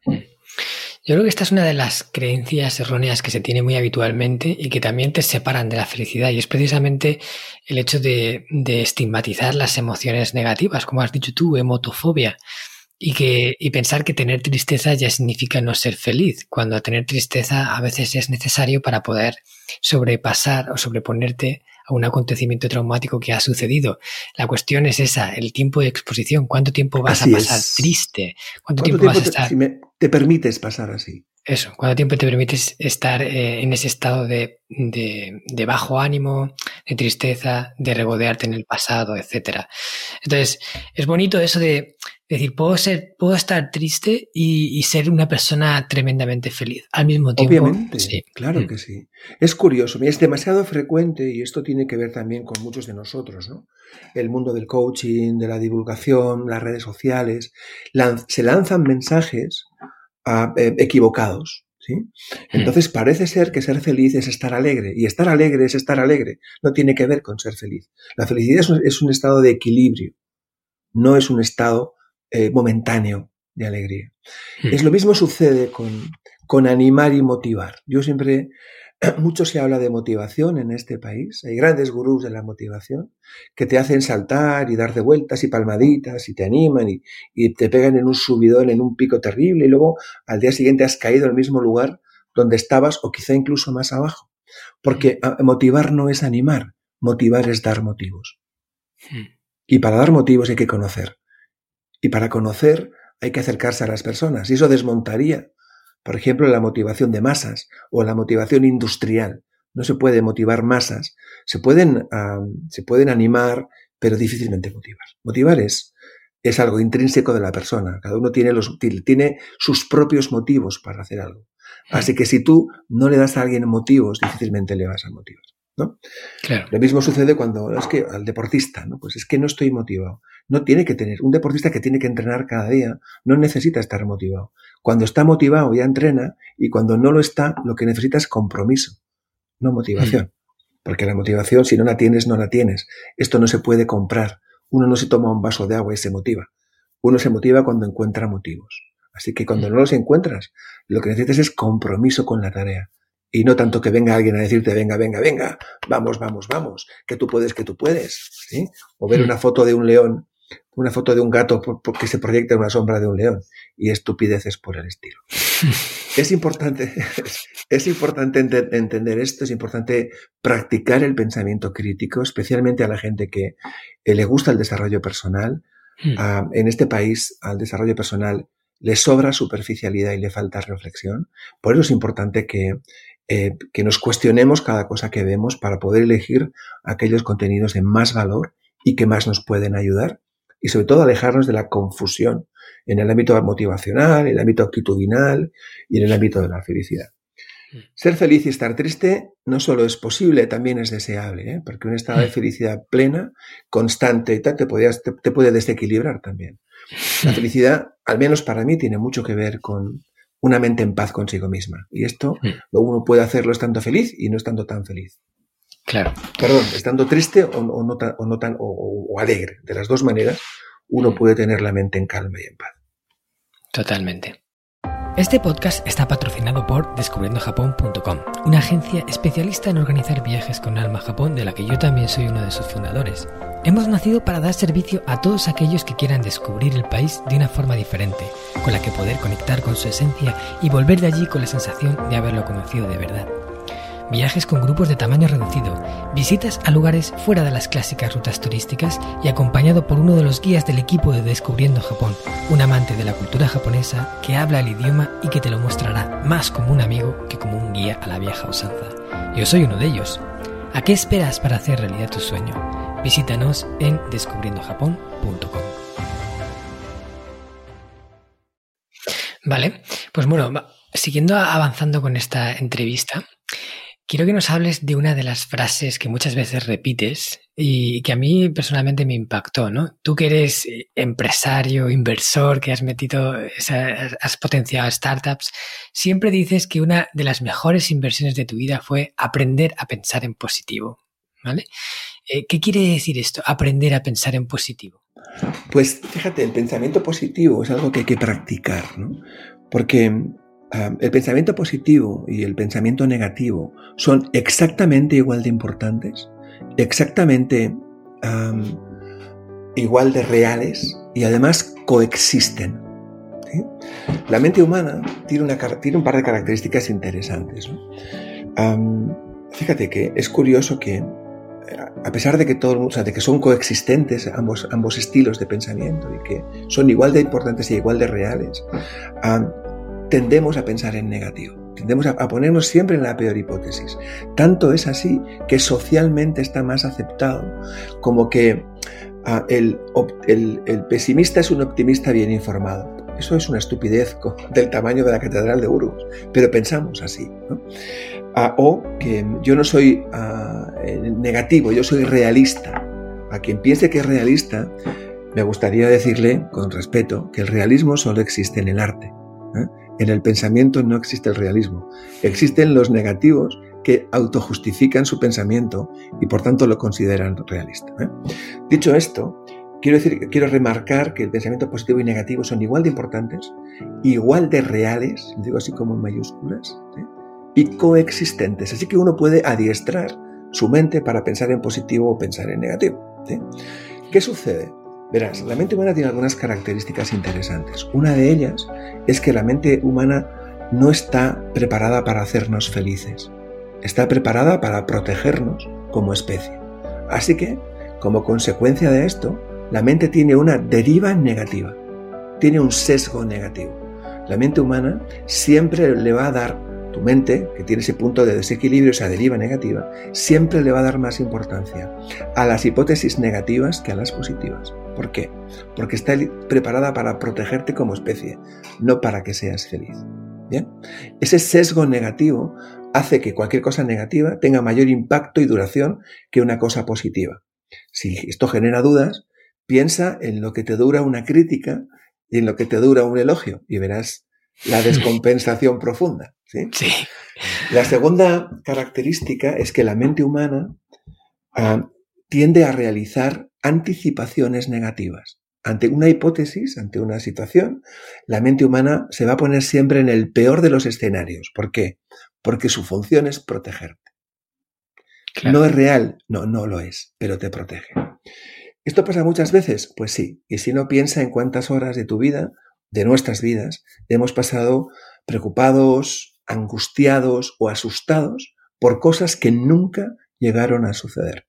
Yo creo que esta es una de las creencias erróneas que se tiene muy habitualmente y que también te separan de la felicidad y es precisamente el hecho de, estigmatizar las emociones negativas, como has dicho tú, emotofobia. Y, que, y pensar que tener tristeza ya significa no ser feliz, cuando tener tristeza a veces es necesario para poder sobrepasar o sobreponerte a un acontecimiento traumático que ha sucedido. La cuestión es esa, el tiempo de exposición. ¿Cuánto tiempo vas a pasar triste? ¿Cuánto, tiempo, vas a estar? Si te permites pasar así. Eso, ¿cuánto tiempo te permites estar eh, en ese estado de, de, bajo ánimo, de tristeza, de regodearte en el pasado, etcétera? Entonces, es bonito eso de decir, puedo ser, puedo estar triste y, ser una persona tremendamente feliz al mismo tiempo. Obviamente, sí. claro mm. que sí. Es curioso, es demasiado frecuente y esto tiene que ver también con muchos de nosotros, ¿no? El mundo del coaching, de la divulgación, las redes sociales, se lanzan mensajes eh, equivocados. ¿sí? Hmm. Entonces parece ser que ser feliz es estar alegre y estar alegre es estar alegre. No tiene que ver con ser feliz. La felicidad es un, estado de equilibrio, no es un estado eh, momentáneo de alegría. Hmm. Es lo mismo sucede con, con animar y motivar. Yo siempre <clears throat> mucho se habla de motivación en este país. Hay grandes gurús de la motivación que te hacen saltar y dar de vueltas y palmaditas y te animan y, te pegan en un subidón, en un pico terrible y luego al día siguiente has caído el mismo lugar donde estabas o quizá incluso más abajo. Porque motivar no es animar, motivar es dar motivos. Hmm. Y para dar motivos hay que conocer. Y para conocer hay que acercarse a las personas. Y eso desmontaría por ejemplo, la motivación de masas o la motivación industrial. No se puede motivar masas. Se pueden, se pueden animar, pero difícilmente motivar. Motivar es, es algo intrínseco de la persona. Cada uno tiene, los, tiene sus propios motivos para hacer algo. Así que si tú no le das a alguien motivos, difícilmente le vas a motivos. ¿No? Claro. Lo mismo sucede cuando es que al deportista, ¿no? Pues es que no estoy motivado. No tiene que tener. Un deportista que tiene que entrenar cada día no necesita estar motivado. Cuando está motivado ya entrena y cuando no lo está, lo que necesita es compromiso, no motivación. Porque la motivación, si no la tienes, no la tienes. Esto no se puede comprar. Uno no se toma un vaso de agua y se motiva. Uno se motiva cuando encuentra motivos. Así que cuando no los encuentras, lo que necesitas es compromiso con la tarea. Y no tanto que venga alguien a decirte, venga, venga, venga, vamos, vamos, vamos, que tú puedes, que tú puedes. ¿sí? O ver una foto de un león, una foto de un gato porque se proyecta en una sombra de un león. Y estupideces por el estilo. <laughs> es importante, <laughs> es importante entender esto, es importante practicar el pensamiento crítico, especialmente a la gente que eh, le gusta el desarrollo personal. Ah, en este país, al desarrollo personal le sobra superficialidad y le falta reflexión. Por eso es importante que, eh, que nos cuestionemos cada cosa que vemos para poder elegir aquellos contenidos de más valor y que más nos pueden ayudar y sobre todo alejarnos de la confusión en el ámbito motivacional, en el ámbito actitudinal y en el ámbito de la felicidad. Mm. Ser feliz y estar triste no solo es posible, también es deseable, ¿eh? porque un estado de mm. felicidad plena, constante y tal, te, te, puede desequilibrar también. La mm. felicidad, al menos para mí, tiene mucho que ver con una mente en paz consigo misma. Y esto uno puede hacerlo estando feliz y no estando tan feliz. Claro. Perdón, estando triste o, no, tan, o, no tan, o alegre. De las dos maneras, uno puede tener la mente en calma y en paz. Totalmente. Este podcast está patrocinado por descubriendojapón.com, una agencia especialista en organizar viajes con alma a Japón de la que yo también soy uno de sus fundadores. Hemos nacido para dar servicio a todos aquellos que quieran descubrir el país de una forma diferente, con la que poder conectar con su esencia y volver de allí con la sensación de haberlo conocido de verdad viajes con grupos de tamaño reducido, visitas a lugares fuera de las clásicas rutas turísticas y acompañado por uno de los guías del equipo de Descubriendo Japón, un amante de la cultura japonesa que habla el idioma y que te lo mostrará más como un amigo que como un guía a la vieja usanza. Yo soy uno de ellos. ¿A qué esperas para hacer realidad tu sueño? Visítanos en descubriendojapón.com. Vale, pues bueno, siguiendo avanzando con esta entrevista, Quiero que nos hables de una de las frases que muchas veces repites y que a mí personalmente me impactó, ¿no? Tú que eres eh, empresario, inversor, que has metido, has potenciado startups, siempre dices que una de las mejores inversiones de tu vida fue aprender a pensar en positivo, ¿vale? Eh, ¿Qué quiere decir esto, aprender a pensar en positivo? Pues fíjate, el pensamiento positivo es algo que hay que practicar, ¿no? Porque el pensamiento positivo y el pensamiento negativo son exactamente igual de importantes, exactamente igual de reales y además coexisten. La mente humana tiene, una, tiene, un par de características interesantes. fíjate que es curioso que a pesar de que, todo, de que son coexistentes ambos, ambos estilos de pensamiento y que son igual de importantes y igual de reales, tendemos a pensar en negativo. Tendemos a, ponernos siempre en la peor hipótesis. Tanto es así que socialmente está más aceptado como que ah, el, pesimista es un optimista bien informado. Eso es una estupidez del tamaño de la Catedral de Burgos, pero pensamos así. Ah, o que yo no soy ah, negativo, yo soy realista. A quien piense que es realista, me gustaría decirle, con respeto, que el realismo solo existe en el arte. ¿eh? En el pensamiento no existe el realismo. Existen los negativos que autojustifican su pensamiento y por tanto lo consideran realista. ¿eh? Dicho esto, quiero, decir, quiero remarcar que el pensamiento positivo y negativo son igual de importantes, igual de reales, digo así como en mayúsculas, ¿eh? y coexistentes. Así que uno puede adiestrar su mente para pensar en positivo o pensar en negativo. ¿Qué sucede? Verás, la mente humana tiene algunas características interesantes. Una de ellas es que la mente humana no está preparada para hacernos felices. Está preparada para protegernos como especie. Así que, como consecuencia de esto, la mente tiene una deriva negativa, tiene un sesgo negativo. La mente humana siempre le va a dar tu mente, que tiene ese punto de desequilibrio, esa deriva negativa, siempre le va a dar más importancia a las hipótesis negativas que a las positivas. ¿Por qué? Porque está preparada para protegerte como especie, no para que seas feliz. ¿Bien? Ese sesgo negativo hace que cualquier cosa negativa tenga mayor impacto y duración que una cosa positiva. Si esto genera dudas, piensa en lo que te dura una crítica y en lo que te dura un elogio y verás la <laughs> descompensación profunda. ¿sí? Sí. La segunda característica es que la mente humana ah, tiende a realizar anticipaciones negativas. Ante una hipótesis, ante una situación, la mente humana se va a poner siempre en el peor de los escenarios. ¿Por qué? Porque su función es protegerte. Claro. No es real, no, no lo es, pero te protege. ¿Esto pasa muchas veces? Pues sí. Y si no piensa en cuántas horas de tu vida, de nuestras vidas, hemos pasado preocupados, angustiados o asustados por cosas que nunca llegaron a suceder.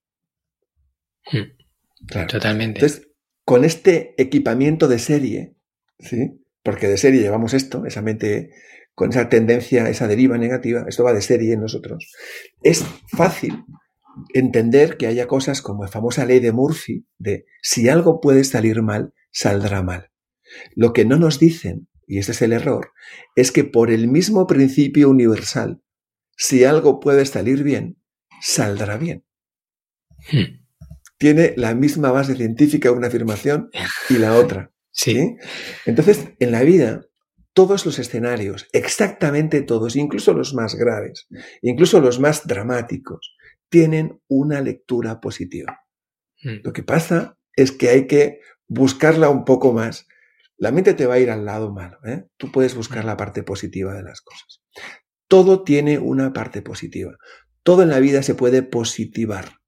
Hmm. Claro. Totalmente. Entonces, con este equipamiento de serie, ¿sí? Porque de serie llevamos esto, esa mente con esa tendencia, esa deriva negativa, esto va de serie en nosotros. Es fácil entender que haya cosas como la famosa ley de Murphy, de si algo puede salir mal, saldrá mal. Lo que no nos dicen, y este es el error, es que por el mismo principio universal, si algo puede salir bien, saldrá bien. Hmm. Tiene la misma base científica una afirmación y la otra. Sí. ¿sí? Entonces, en la vida, todos los escenarios, exactamente todos, incluso los más graves, incluso los más dramáticos, tienen una lectura positiva. Hmm. Lo que pasa es que hay que buscarla un poco más. La mente te va a ir al lado malo. ¿eh? Tú puedes buscar la parte positiva de las cosas. Todo tiene una parte positiva. Todo en la vida se puede positivar,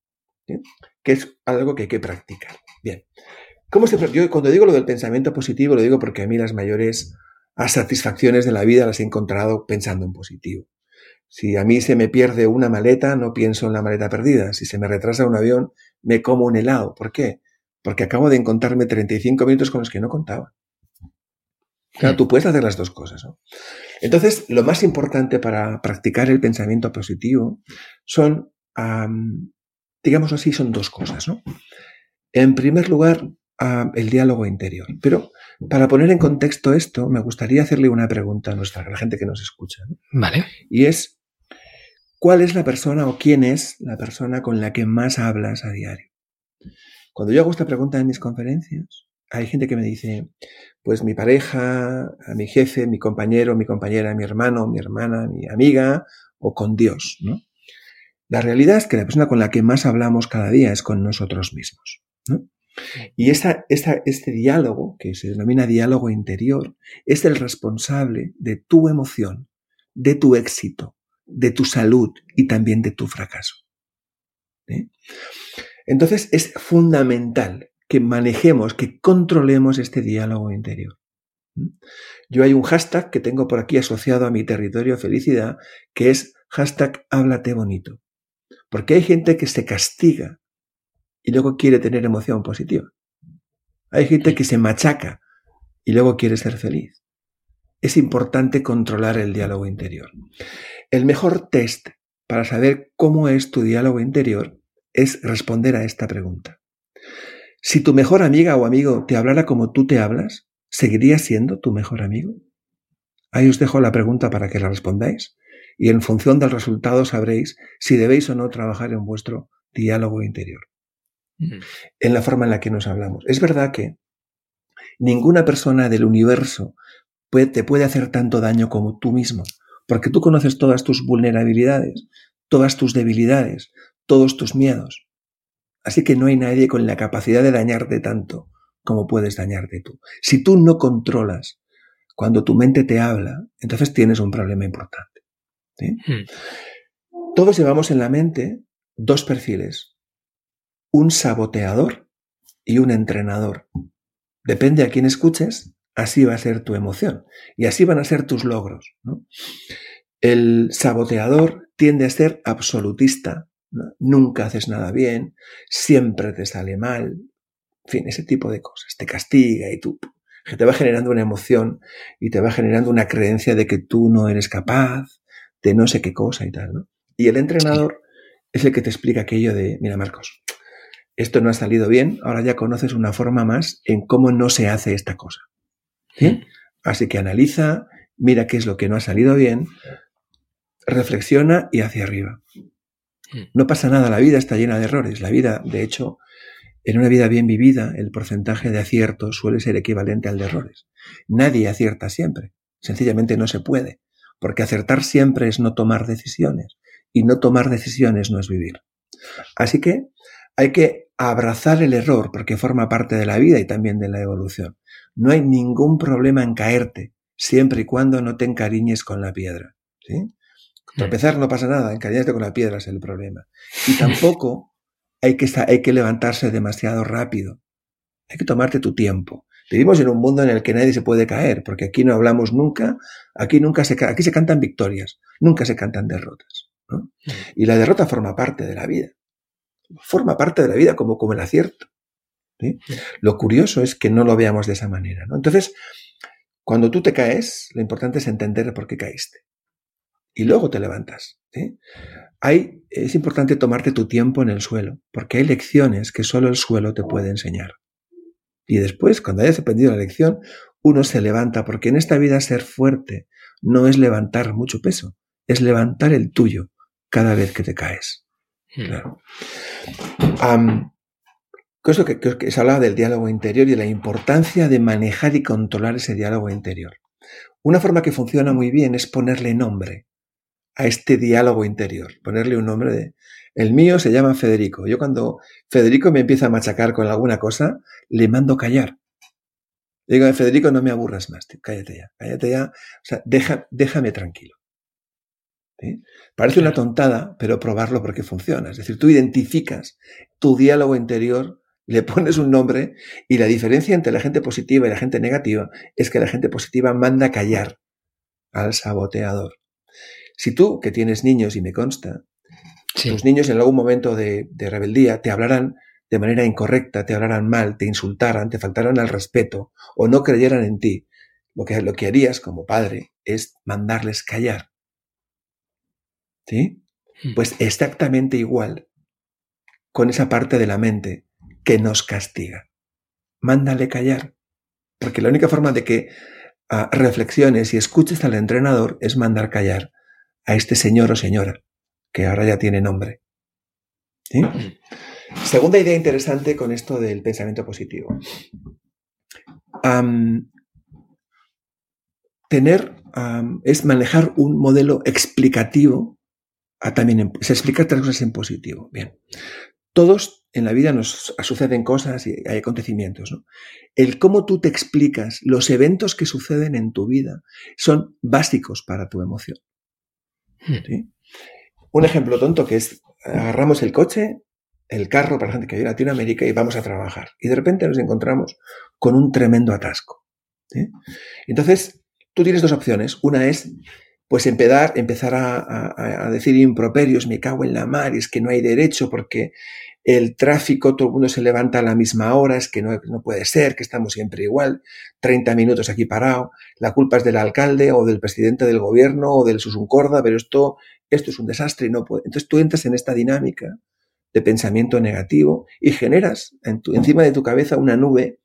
¿sí? Que es algo que hay que practicar. Bien. ¿Cómo se, yo cuando digo lo del pensamiento positivo, lo digo porque a mí las mayores satisfacciones de la vida las he encontrado pensando en positivo. Si a mí se me pierde una maleta, no pienso en la maleta perdida. Si se me retrasa un avión, me como un helado. ¿Por qué? Porque acabo de encontrarme 35 minutos con los que no contaba. Claro, tú puedes hacer las dos cosas. Entonces, lo más importante para practicar el pensamiento positivo son, digamos así, son dos cosas. ¿no? En primer lugar, el diálogo interior. Pero para poner en contexto esto, me gustaría hacerle una pregunta a nuestra a la gente que nos escucha. ¿no? Vale. Y es, ¿cuál es la persona o quién es la persona con la que más hablas a diario? Cuando yo hago esta pregunta en mis conferencias, hay gente que me dice, pues mi pareja, mi jefe, mi compañero, mi compañera, mi hermano, mi hermana, mi amiga o con Dios, ¿no? La realidad es que la persona con la que más hablamos cada día es con nosotros mismos, ¿no? Y esta, este diálogo, que se denomina diálogo interior, es el responsable de tu emoción, de tu éxito, de tu salud y también de tu fracaso. ¿eh? Entonces es fundamental que manejemos, que controlemos este diálogo interior. Yo hay un hashtag que tengo por aquí asociado a mi territorio felicidad, que es hashtag háblate bonito. Porque hay gente que se castiga y luego quiere tener emoción positiva. Hay gente que se machaca y luego quiere ser feliz. Es importante controlar el diálogo interior. El mejor test para saber cómo es tu diálogo interior es responder a esta pregunta. Si tu mejor amiga o amigo te hablara como tú te hablas, ¿seguiría siendo tu mejor amigo? Ahí os dejo la pregunta para que la respondáis y en función del resultado sabréis si debéis o no trabajar en vuestro diálogo interior, en la forma en la que nos hablamos. Es verdad que ninguna persona del universo puede, te puede hacer tanto daño como tú mismo, porque tú conoces todas tus vulnerabilidades, todas tus debilidades, todos tus miedos. Así que no hay nadie con la capacidad de dañarte tanto como puedes dañarte tú. Si tú no controlas cuando tu mente te habla, entonces tienes un problema importante. ¿Sí? Mm. Todos llevamos en la mente dos perfiles, un saboteador y un entrenador. Depende a quién escuches, así va a ser tu emoción y así van a ser tus logros. ¿no? El saboteador tiende a ser absolutista, ¿no? nunca haces nada bien, siempre te sale mal, en fin, ese tipo de cosas. Te castiga y tú que te va generando una emoción y te va generando una creencia de que tú no eres capaz, de no sé qué cosa y tal, ¿no? Y el entrenador sí. es el que te explica aquello de, mira Marcos, esto no ha salido bien, ahora ya conoces una forma más en cómo no se hace esta cosa. ¿sí? Así que analiza mira qué es lo que no ha salido bien, reflexiona y hacia arriba. No pasa nada, la vida está llena de errores. La vida, de hecho, en una vida bien vivida, el porcentaje de aciertos suele ser equivalente al de errores. Nadie acierta siempre. Sencillamente no se puede, porque acertar siempre es no tomar decisiones, y no tomar decisiones no es vivir. Así que hay que abrazar el error, porque forma parte de la vida y también de la evolución. No hay ningún problema en caerte, siempre y cuando no te encariñes con la piedra. ¿sí? Tropezar no pasa nada, encariñarte con la piedra es el problema. Y <laughs> tampoco hay que, hay que levantarse demasiado rápido. Hay que tomarte tu tiempo. Vivimos en un mundo en el que nadie se puede caer, porque aquí no hablamos nunca, aquí nunca se, aquí se cantan victorias, nunca se cantan derrotas. Y la derrota forma parte de la vida. Forma parte de la vida como, como el acierto. Lo curioso es que no lo veamos de esa manera. Entonces, cuando tú te caes, lo importante es entender por qué caíste y luego te levantas. Hay, es importante tomarte tu tiempo en el suelo, porque hay lecciones que solo el suelo te puede enseñar. Y después, cuando hayas aprendido la lección, uno se levanta, porque en esta vida ser fuerte no es levantar mucho peso, es levantar el tuyo cada vez que te caes. Hmm. Claro. eso que, que se hablaba del diálogo interior y de la importancia de manejar y controlar ese diálogo interior. Una forma que funciona muy bien es ponerle nombre a este diálogo interior, ponerle un nombre de... El mío se llama Federico. Yo cuando Federico me empieza a machacar con alguna cosa, le mando callar. digo, Federico, no me aburras más, cállate ya, cállate ya, o sea, déjame tranquilo. Parece una tontada, pero probarlo porque funciona. Es decir, tú identificas tu diálogo interior, le pones un nombre y la diferencia entre la gente positiva y la gente negativa es que la gente positiva manda callar al saboteador. Si tú, que tienes niños y me consta, tus niños en algún momento de, rebeldía te hablarán de manera incorrecta, te hablarán mal, te insultaran, te faltaran al respeto o no creyeran en ti, lo que, lo que harías como padre es mandarles callar. ¿Sí? Hmm. Pues exactamente igual con esa parte de la mente que nos castiga. Mándale callar. Porque la única forma de que ah, reflexiones y escuches al entrenador es mandar callar a este señor o señora, que ahora ya tiene nombre. Segunda idea interesante con esto del pensamiento positivo. tener es manejar un modelo explicativo a también se explicar tres cosas en positivo. Bien. Todos en la vida nos suceden cosas y hay acontecimientos. El cómo tú te explicas los eventos que suceden en tu vida son básicos para tu emoción. Hmm. Un ejemplo tonto que es, agarramos el coche, el carro para gente que vive en Latinoamérica y vamos a trabajar. Y de repente nos encontramos con un tremendo atasco. Entonces, tú tienes dos opciones. Una es, pues, empezar, empezar a, decir improperios, me cago en la mar, es que no hay derecho porque el tráfico, todo el mundo se levanta a la misma hora, es que no, puede ser, que estamos siempre igual, 30 minutos aquí parado, la culpa es del alcalde o del presidente del gobierno o del susuncorda, pero esto, esto es un desastre y no puede. Entonces tú entras en esta dinámica de pensamiento negativo y generas encima de tu cabeza una nube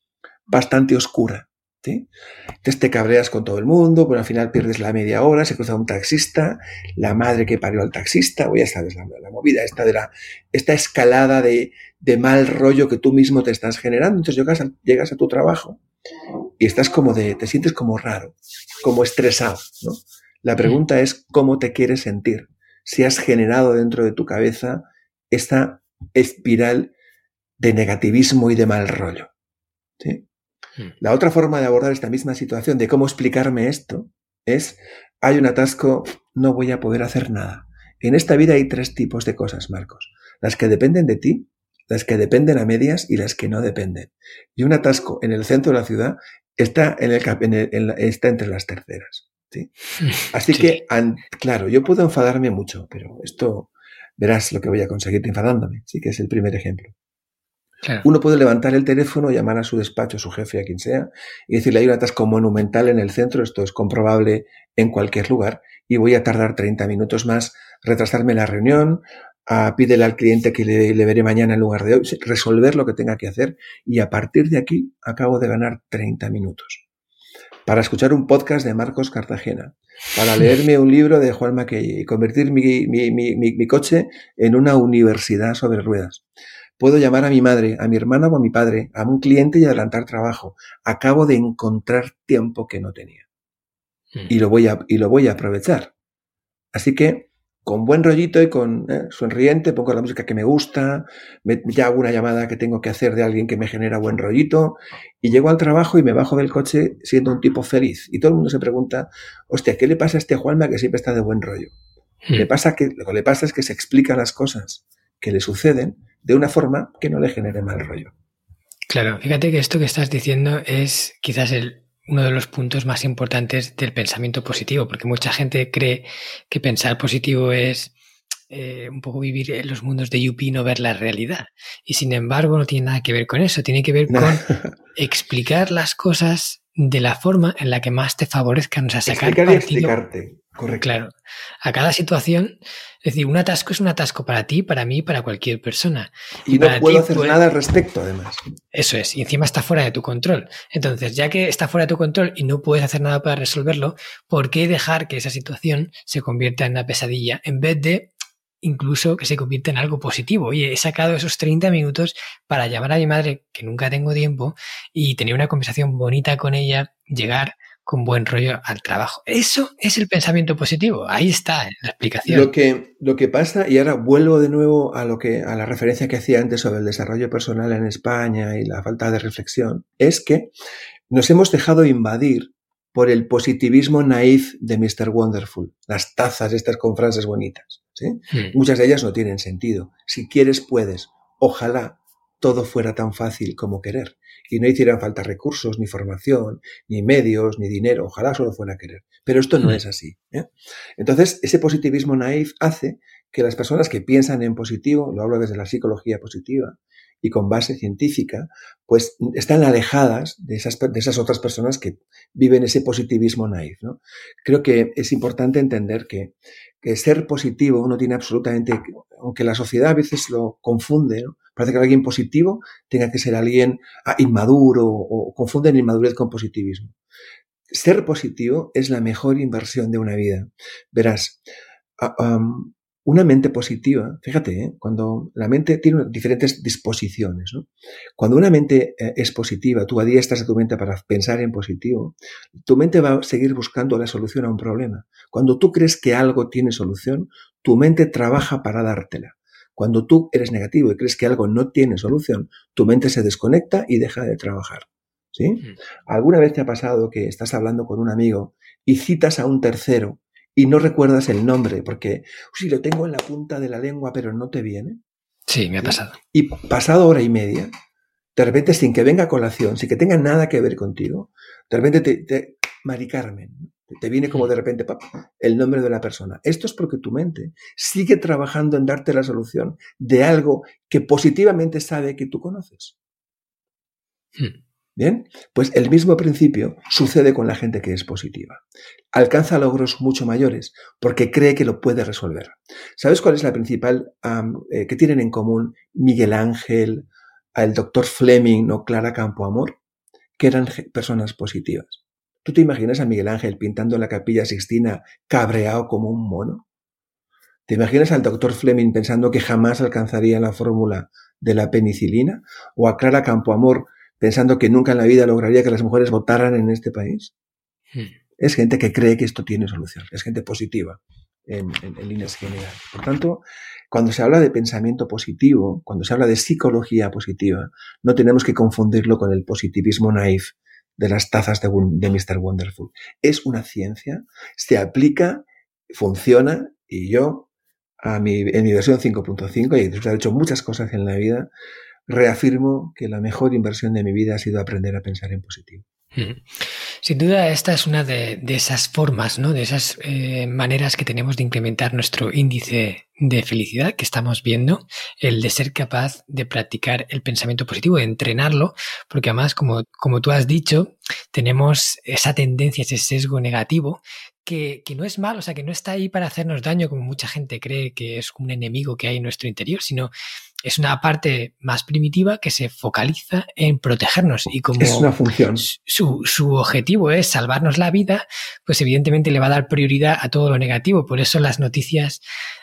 bastante oscura. Entonces te cabreas con todo el mundo, pero al final pierdes la media hora, se cruza un taxista, la madre que parió al taxista, o ya sabes, la, movida esta de la, esta escalada de, mal rollo que tú mismo te estás generando. Entonces llegas a, llegas a tu trabajo y estás como de, te sientes como raro, como estresado, ¿no? La pregunta es cómo te quieres sentir, si has generado dentro de tu cabeza esta espiral de negativismo y de mal rollo. ¿sí? Hmm. La otra forma de abordar esta misma situación, de cómo explicarme esto, es, hay un atasco, no voy a poder hacer nada. En esta vida hay tres tipos de cosas, Marcos. Las que dependen de ti, las que dependen a medias y las que no dependen. Y un atasco en el centro de la ciudad está, en el, está entre las terceras. <laughs> Así que, claro, yo puedo enfadarme mucho, pero esto verás lo que voy a conseguir enfadándome. Sí que es el primer ejemplo. Uno puede levantar el teléfono, llamar a su despacho, a su jefe, a quien sea, y decirle, hay un atasco monumental en el centro, esto es comprobable en cualquier lugar, y voy a tardar 30 minutos más, retrasarme la reunión, a pídele al cliente que le, le, veré mañana en lugar de hoy, resolver lo que tenga que hacer, y a partir de aquí acabo de ganar 30 minutos. para escuchar un podcast de Marcos Cartagena, para leerme un libro de Juan Mackey y convertir mi, mi, coche en una universidad sobre ruedas. Puedo llamar a mi madre, a mi hermana o a mi padre, a un cliente y adelantar trabajo. Acabo de encontrar tiempo que no tenía. Hmm. Y lo voy a, y lo voy a aprovechar. Así que con buen rollito y con eh, sonriente, pongo la música que me gusta, me, ya hago una llamada que tengo que hacer de alguien que me genera buen rollito y llego al trabajo y me bajo del coche siendo un tipo feliz. Y todo el mundo se pregunta, hostia, ¿qué le pasa a este Juanma que siempre está de buen rollo? Hmm. Le pasa que, lo que le pasa es que se explica las cosas que le suceden de una forma que no le genere mal rollo. Claro, fíjate que esto que estás diciendo es quizás el uno de los puntos más importantes del pensamiento positivo, porque mucha gente cree que pensar positivo es eh, un poco vivir en los mundos de Yuppie y no ver la realidad. Y sin embargo, no tiene nada que ver con eso, tiene que ver con <laughs> explicar las cosas de la forma en la que más te favorezcan, o sea, sacar Explicar y explicarte. Correcto. Claro. A cada situación, es decir, un atasco es un atasco para ti, para mí, para cualquier persona. Y, no puedo hacer nada al respecto, además. Eso es, y encima está fuera de tu control. Entonces, ya que está fuera de tu control y no puedes hacer nada para resolverlo, ¿por qué dejar que esa situación se convierta en una pesadilla en vez de incluso que se convierta en algo positivo? Oye, he sacado esos 30 minutos para llamar a mi madre, que nunca tengo tiempo, y tener una conversación bonita con ella, llegar con buen rollo al trabajo. Eso es el pensamiento positivo. Ahí está la explicación. Lo que, lo que pasa, y ahora vuelvo de nuevo a lo que, a la referencia que hacía antes sobre el desarrollo personal en España y la falta de reflexión, es que nos hemos dejado invadir por el positivismo naif de Mr. Wonderful. Las tazas estas con frases bonitas. Hmm. Muchas de ellas no tienen sentido. Si quieres, puedes. Ojalá todo fuera tan fácil como querer y no hicieran falta recursos, ni formación, ni medios, ni dinero. Ojalá solo fuera querer. Pero esto no mm. es así. ¿eh? Entonces, ese positivismo naif hace que las personas que piensan en positivo, lo hablo desde la psicología positiva y con base científica, pues están alejadas de esas, de esas otras personas que viven ese positivismo naif. ¿no? Creo que es importante entender que, que ser positivo no tiene absolutamente, aunque la sociedad a veces lo confunde, ¿no? Parece que alguien positivo tenga que ser alguien ah, inmaduro o confunden inmadurez con positivismo. Ser positivo es la mejor inversión de una vida. Verás, ah, una mente positiva, fíjate, ¿eh? cuando la mente tiene diferentes disposiciones. Cuando una mente eh, es positiva, tú adiestras a tu mente para pensar en positivo, tu mente va a seguir buscando la solución a un problema. Cuando tú crees que algo tiene solución, tu mente trabaja para dártela. Cuando tú eres negativo y crees que algo no tiene solución, tu mente se desconecta y deja de trabajar. ¿Sí? ¿Alguna vez te ha pasado que estás hablando con un amigo y citas a un tercero y no recuerdas el nombre porque sí lo tengo en la punta de la lengua pero no te viene? Sí, me ha pasado. Y pasado hora y media, de repente sin que venga colación, sin que tenga nada que ver contigo, de repente te, te Mari Carmen, te viene como de repente el nombre de la persona. Esto es porque tu mente sigue trabajando en darte la solución de algo que positivamente sabe que tú conoces. Hmm. Bien, pues el mismo principio sucede con la gente que es positiva. Alcanza logros mucho mayores porque cree que lo puede resolver. ¿Sabes cuál es la principal eh, que tienen en común Miguel Ángel, el doctor Fleming o Clara Campoamor? Que eran personas positivas. ¿Tú te imaginas a Miguel Ángel pintando la capilla Sixtina cabreado como un mono? ¿Te imaginas al doctor Fleming pensando que jamás alcanzaría la fórmula de la penicilina? ¿O a Clara Campoamor pensando que nunca en la vida lograría que las mujeres votaran en este país? Hmm. Es gente que cree que esto tiene solución, es gente positiva en, en líneas generales. Por tanto, cuando se habla de pensamiento positivo, cuando se habla de psicología positiva, no tenemos que confundirlo con el positivismo naif de las tazas de, de Mr. Wonderful. Es una ciencia, se aplica, funciona y yo a mi, en mi versión 5.5 y haber hecho muchas cosas en la vida, reafirmo que la mejor inversión de mi vida ha sido aprender a pensar en positivo. Sin duda, esta es una de, esas formas, ¿no? de esas eh, maneras que tenemos de incrementar nuestro índice de felicidad que estamos viendo, el de ser capaz de practicar el pensamiento positivo, de entrenarlo, porque además, como, como tú has dicho, tenemos esa tendencia, ese sesgo negativo que, que, no es malo, o sea, que no está ahí para hacernos daño como mucha gente cree que es un enemigo que hay en nuestro interior, sino es una parte más primitiva que se focaliza en protegernos y como es una función. Su, su, objetivo es salvarnos la vida, pues evidentemente le va a dar prioridad a todo lo negativo. Por eso las noticias,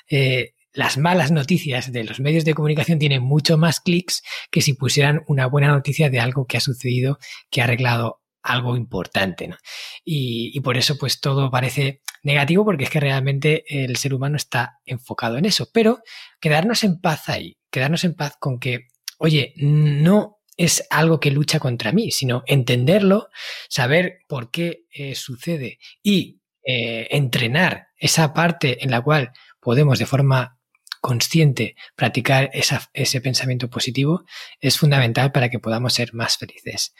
eh, las malas noticias de los medios de comunicación tienen mucho más clics que si pusieran una buena noticia de algo que ha sucedido, que ha arreglado algo importante. ¿no? Y, por eso pues todo parece negativo porque es que realmente el ser humano está enfocado en eso. Pero quedarnos en paz ahí, quedarnos en paz con que, oye, no es algo que lucha contra mí, sino entenderlo, saber por qué eh, sucede y eh, entrenar esa parte en la cual podemos de forma consciente practicar ese pensamiento positivo es fundamental para que podamos ser más felices.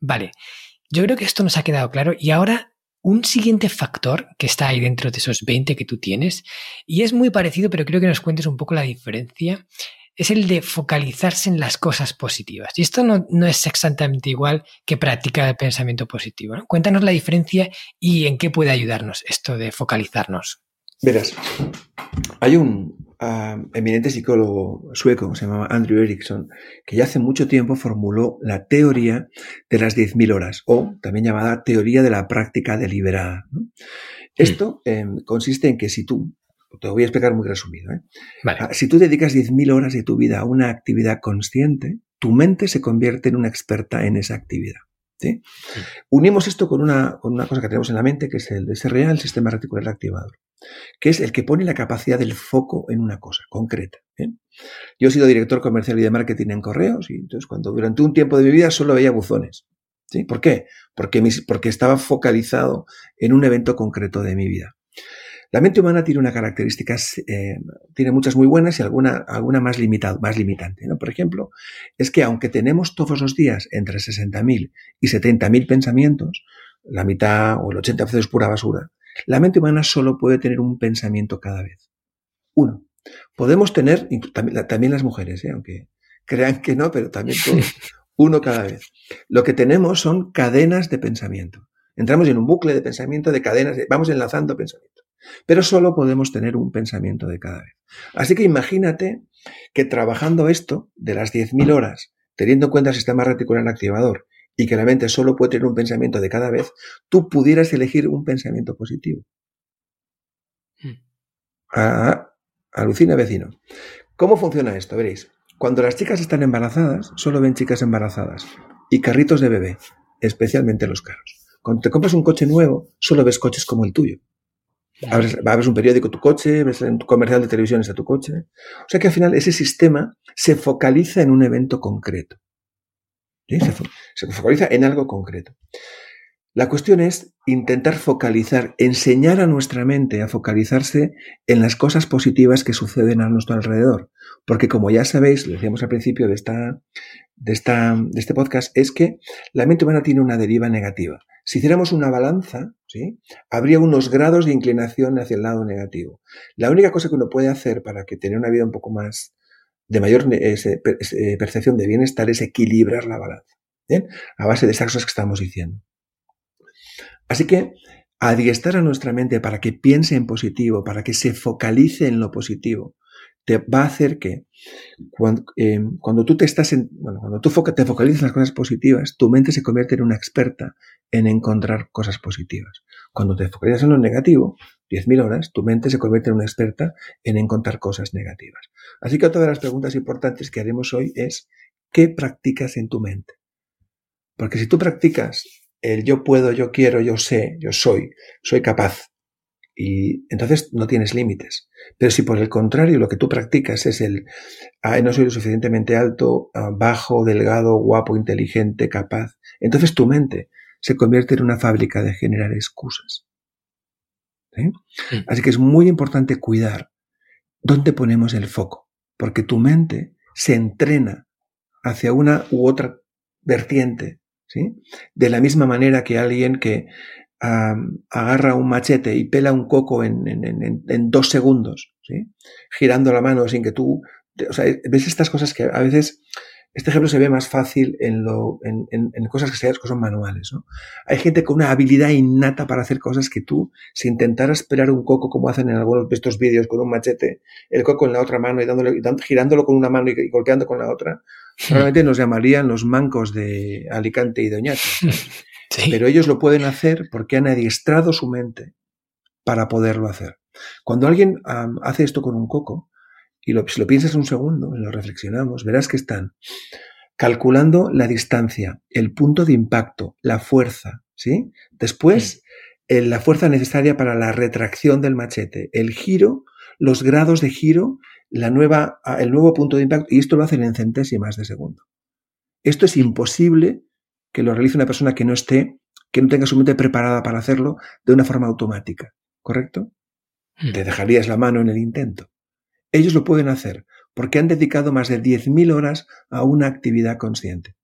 Vale, yo creo que esto nos ha quedado claro y ahora un siguiente factor que está ahí dentro de esos 20 que tú tienes, y es muy parecido, pero creo que nos cuentes un poco la diferencia, es el de focalizarse en las cosas positivas. Y esto no, no es exactamente igual que practicar el pensamiento positivo. ¿no? Cuéntanos la diferencia y en qué puede ayudarnos esto de focalizarnos. Verás, hay un, eminente psicólogo sueco, se llamaba Andrew Erickson, que ya hace mucho tiempo formuló la teoría de las 10.000 horas, o también llamada teoría de la práctica deliberada. Esto em, consiste en que si tú, te lo voy a explicar muy resumido, ¿eh? ah, si tú dedicas 10.000 horas de tu vida a una actividad consciente, tu mente se convierte en una experta en esa actividad. Unimos esto con una, con una cosa que tenemos en la mente, que es el SRA, el sistema reticular activador que es el que pone la capacidad del foco en una cosa concreta. Yo he sido director comercial y de marketing en correos y entonces cuando durante un tiempo de mi vida solo veía buzones. ¿Por qué? Porque, porque estaba focalizado en un evento concreto de mi vida. La mente humana tiene una característica, eh, tiene muchas muy buenas y alguna, alguna más, limitado, más limitante. Por ejemplo, es que aunque tenemos todos los días entre 60.000 y 70.000 pensamientos, la mitad o el 80% es pura basura, la mente humana solo puede tener un pensamiento cada vez. Uno. Podemos tener, también las mujeres, ¿eh? aunque crean que no, pero también todos, uno cada vez. Lo que tenemos son cadenas de pensamiento. Entramos en un bucle de pensamiento, de cadenas, vamos enlazando pensamiento. Pero solo podemos tener un pensamiento de cada vez. Así que imagínate que trabajando esto de las 10.000 horas, teniendo en cuenta el sistema reticular activador y que la mente solo puede tener un pensamiento de cada vez, tú pudieras elegir un pensamiento positivo. Hmm. Ah, alucina vecino. ¿Cómo funciona esto? Veréis. Cuando las chicas están embarazadas, solo ven chicas embarazadas y carritos de bebé, especialmente los carros. Cuando te compras un coche nuevo, solo ves coches como el tuyo. Abres, un periódico tu coche, ves un comercial de televisión a tu coche. O sea que al final ese sistema se focaliza en un evento concreto. Se, focaliza en algo concreto. La cuestión es intentar focalizar, enseñar a nuestra mente a focalizarse en las cosas positivas que suceden a nuestro alrededor. Porque como ya sabéis, lo decíamos al principio de, esta, de, esta, de este podcast, es que la mente humana tiene una deriva negativa. Si hiciéramos una balanza, ¿sí? habría unos grados de inclinación hacia el lado negativo. La única cosa que uno puede hacer para que tener una vida un poco más de mayor eh, percepción de bienestar es equilibrar la balanza, a base de esas cosas que estamos diciendo. Así que adiestrar a nuestra mente para que piense en positivo, para que se focalice en lo positivo, te va a hacer que cuando, eh, tú te estás en, bueno, cuando tú te focalizas en las cosas positivas, tu mente se convierte en una experta en encontrar cosas positivas. Cuando te focalizas en lo negativo, 10.000 horas, tu mente se convierte en una experta en encontrar cosas negativas. Así que otra de las preguntas importantes que haremos hoy es, ¿qué practicas en tu mente? Porque si tú practicas el yo puedo, yo quiero, yo sé, yo soy, soy capaz, y entonces no tienes límites. Pero si por el contrario lo que tú practicas es el no soy lo suficientemente alto, ah, bajo, delgado, guapo, inteligente, capaz, entonces tu mente se convierte en una fábrica de generar excusas. Así que es muy importante cuidar dónde ponemos el foco, porque tu mente se entrena hacia una u otra vertiente, ¿sí? De la misma manera que alguien que agarra un machete y pela un coco en, dos segundos, ¿sí? girando la mano sin que tú... O sea, ves estas cosas que a veces Este ejemplo se ve más fácil en, lo, en, en, cosas que, sean, cosas manuales. ¿no? Hay gente con una habilidad innata para hacer cosas que tú, si intentaras esperar un coco como hacen en algunos de estos vídeos con un machete, el coco en la otra mano y, dándole, girándolo con una mano y, golpeando con la otra, <laughs> probablemente nos llamarían los mancos de Alicante y Doñate. Pero ellos lo pueden hacer porque han adiestrado su mente para poderlo hacer. Cuando alguien hace esto con un coco, y lo, si lo piensas un segundo y lo reflexionamos, verás que están calculando la distancia, el punto de impacto, la fuerza, ¿sí? Después, la fuerza necesaria para la retracción del machete, el giro, los grados de giro, la nueva, el nuevo punto de impacto, y esto lo hacen en centésimas de segundo. Esto es imposible que lo realice una persona que no esté, que no tenga su mente preparada para hacerlo de una forma automática, ¿correcto? Hmm. Te dejarías la mano en el intento. Ellos lo pueden hacer porque han dedicado más de 10.000 horas a una actividad consciente.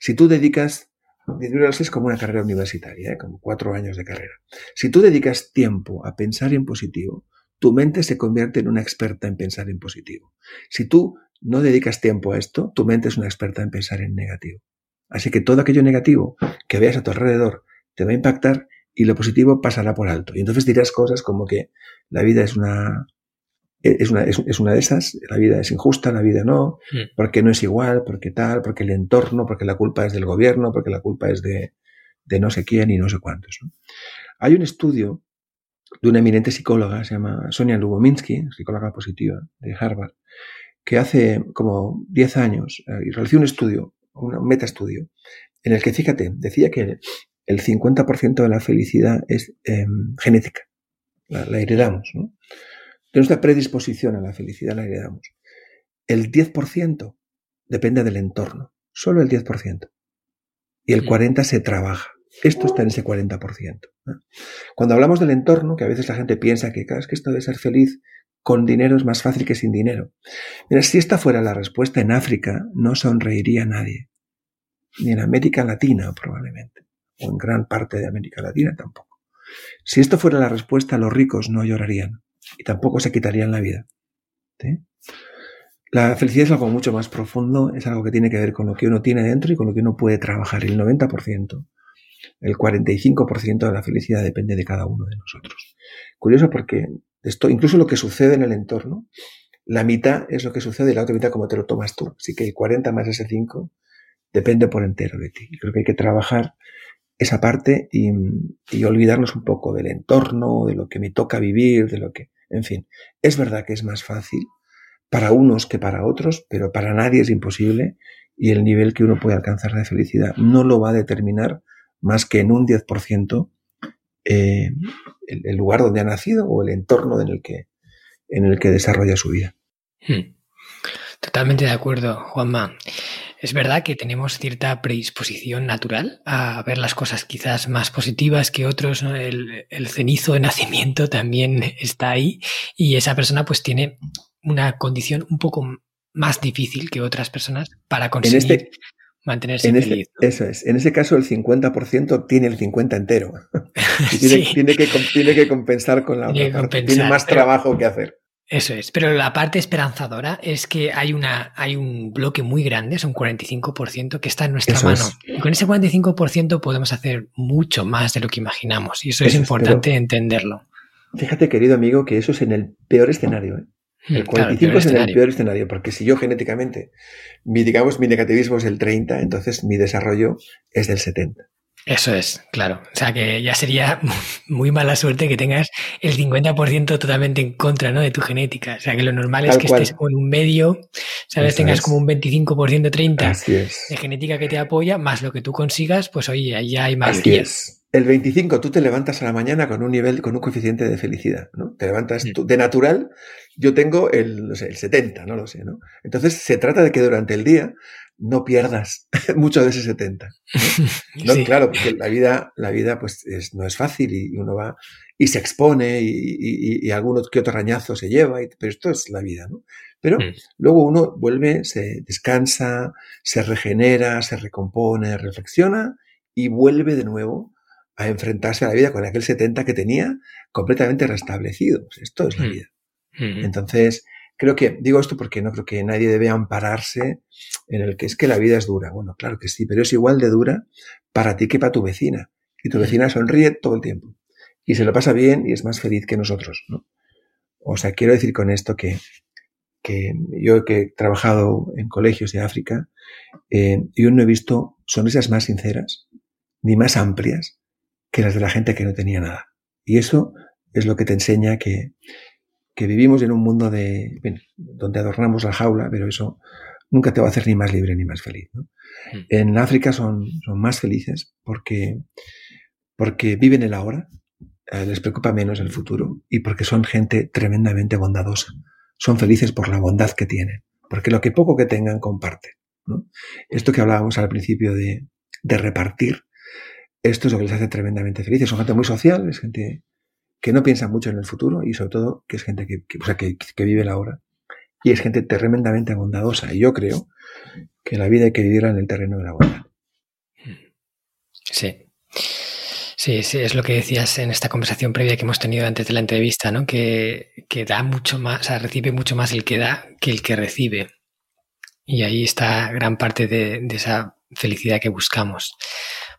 Si tú dedicas 10.000 horas es como una carrera universitaria, ¿eh? como cuatro años de carrera. Si tú dedicas tiempo a pensar en positivo, tu mente se convierte en una experta en pensar en positivo. Si tú no dedicas tiempo a esto, tu mente es una experta en pensar en negativo. Así que todo aquello negativo que veas a tu alrededor te va a impactar y lo positivo pasará por alto. Y entonces dirás cosas como que la vida es una es una, es, una de esas, la vida es injusta, la vida no, mm. porque no es igual, porque tal, porque el entorno, porque la culpa es del gobierno, porque la culpa es de, de no sé quién y no sé cuántos. Hay un estudio de una eminente psicóloga, se llama Sonia Lubominsky, psicóloga positiva de Harvard, que hace como 10 años eh, realizó un estudio, un metaestudio, en el que, fíjate, decía que el 50% de la felicidad es em, genética, la, la heredamos, ¿no? de nuestra predisposición a la felicidad la heredamos. El 10% depende del entorno, solo el 10%. Y el 40% se trabaja. Esto está en ese 40%. Cuando hablamos del entorno, que a veces la gente piensa que, claro, es que esto de ser feliz con dinero es más fácil que sin dinero. Mira, si esta fuera la respuesta en África, no sonreiría nadie. Ni en América Latina, probablemente. O en gran parte de América Latina tampoco. Si esto fuera la respuesta, los ricos no llorarían y tampoco se quitarían la vida. La felicidad es algo mucho más profundo, es algo que tiene que ver con lo que uno tiene dentro y con lo que uno puede trabajar. El 90%, el 45% de la felicidad depende de cada uno de nosotros. Curioso porque esto, incluso lo que sucede en el entorno, la mitad es lo que sucede y la otra mitad como te lo tomas tú. Así que el 40 más ese 5 depende por entero de ti. Creo que hay que trabajar esa parte y, y olvidarnos un poco del entorno, de lo que me toca vivir, de lo que en fin, es verdad que es más fácil para unos que para otros, pero para nadie es imposible y el nivel que uno puede alcanzar de felicidad no lo va a determinar más que en un 10% eh, el, lugar donde ha nacido o el entorno en el que, en el que desarrolla su vida. Hmm. Totalmente de acuerdo, Juanma. Es verdad que tenemos cierta predisposición natural a ver las cosas quizás más positivas que otros. El, cenizo de nacimiento también está ahí y esa persona pues tiene una condición un poco más difícil que otras personas para conseguir este, mantenerse feliz. eso es. En ese caso el 50% tiene el 50 entero. <laughs> tiene, que, tiene que compensar con la otra parte. Tiene más trabajo que hacer. Eso es, pero la parte esperanzadora es que hay, una, hay un bloque muy grande, es un 45%, que está en nuestra mano. Y con ese 45% podemos hacer mucho más de lo que imaginamos. Y eso, es importante entenderlo. Fíjate, querido amigo, que eso es en el peor escenario. ¿eh? El 45 es en el peor escenario, porque si yo genéticamente, mi, digamos, mi negativismo es el 30, entonces mi desarrollo es del 70. Eso es, claro. O sea que ya sería <laughs> muy mala suerte que tengas el 50% totalmente en contra ¿no? de tu genética. O sea que lo normal es que estés en un medio, ¿sabes? tengas como un 25%, 30% de genética que te apoya, más lo que tú consigas, pues oye, ahí ya hay más. Así es. El 25, tú te levantas a la mañana con un nivel, con un coeficiente de felicidad, ¿no? Te levantas mm. de natural, yo tengo el, no sé, el 70, no lo sé, ¿no? Entonces se trata de que durante el día no pierdas <laughs> mucho de ese 70. ¿no? Claro, porque la vida, la vida pues no es fácil y uno va y se expone y, y, y, alguno que otro rañazo se lleva, pero esto es la vida, ¿no? Pero mm. luego uno vuelve, se descansa, se regenera, se recompone, reflexiona y vuelve de nuevo a enfrentarse a la vida con aquel 70 que tenía completamente restablecido. Pues esto es la mm. vida. Mm. Entonces, creo que, digo esto porque no creo que nadie debe ampararse en el que es que la vida es dura. Bueno, claro que sí, pero es igual de dura para ti que para tu vecina. Y tu vecina sonríe todo el tiempo. Y se lo pasa bien y es más feliz que nosotros, ¿no? O sea, quiero decir con esto que, que yo que he trabajado en colegios de África, eh, yo no he visto sonrisas más sinceras ni más amplias que las de la gente que no tenía nada. Y eso es lo que te enseña que, que vivimos en un mundo de, donde adornamos la jaula, pero eso nunca te va a hacer ni más libre ni más feliz. ¿no? Hmm. En África son, son más felices porque, porque viven el ahora, eh, les preocupa menos el futuro y porque son gente tremendamente bondadosa. Son felices por la bondad que tienen, porque lo que poco que tengan comparten. ¿no? Esto que hablábamos al principio de, de repartir, esto es lo que les hace tremendamente felices. Son gente muy social, es gente que no piensa mucho en el futuro y sobre todo que es gente que, o sea, que, vive la hora y es gente tremendamente bondadosa. Y yo creo que la vida hay que vivirla en el terreno de la bondad. Sí. Sí, sí, es lo que decías en esta conversación previa que hemos tenido antes de la entrevista, ¿no? Que, que da mucho más, o sea, recibe mucho más el que da que el que recibe. Y ahí está gran parte de esa felicidad que buscamos.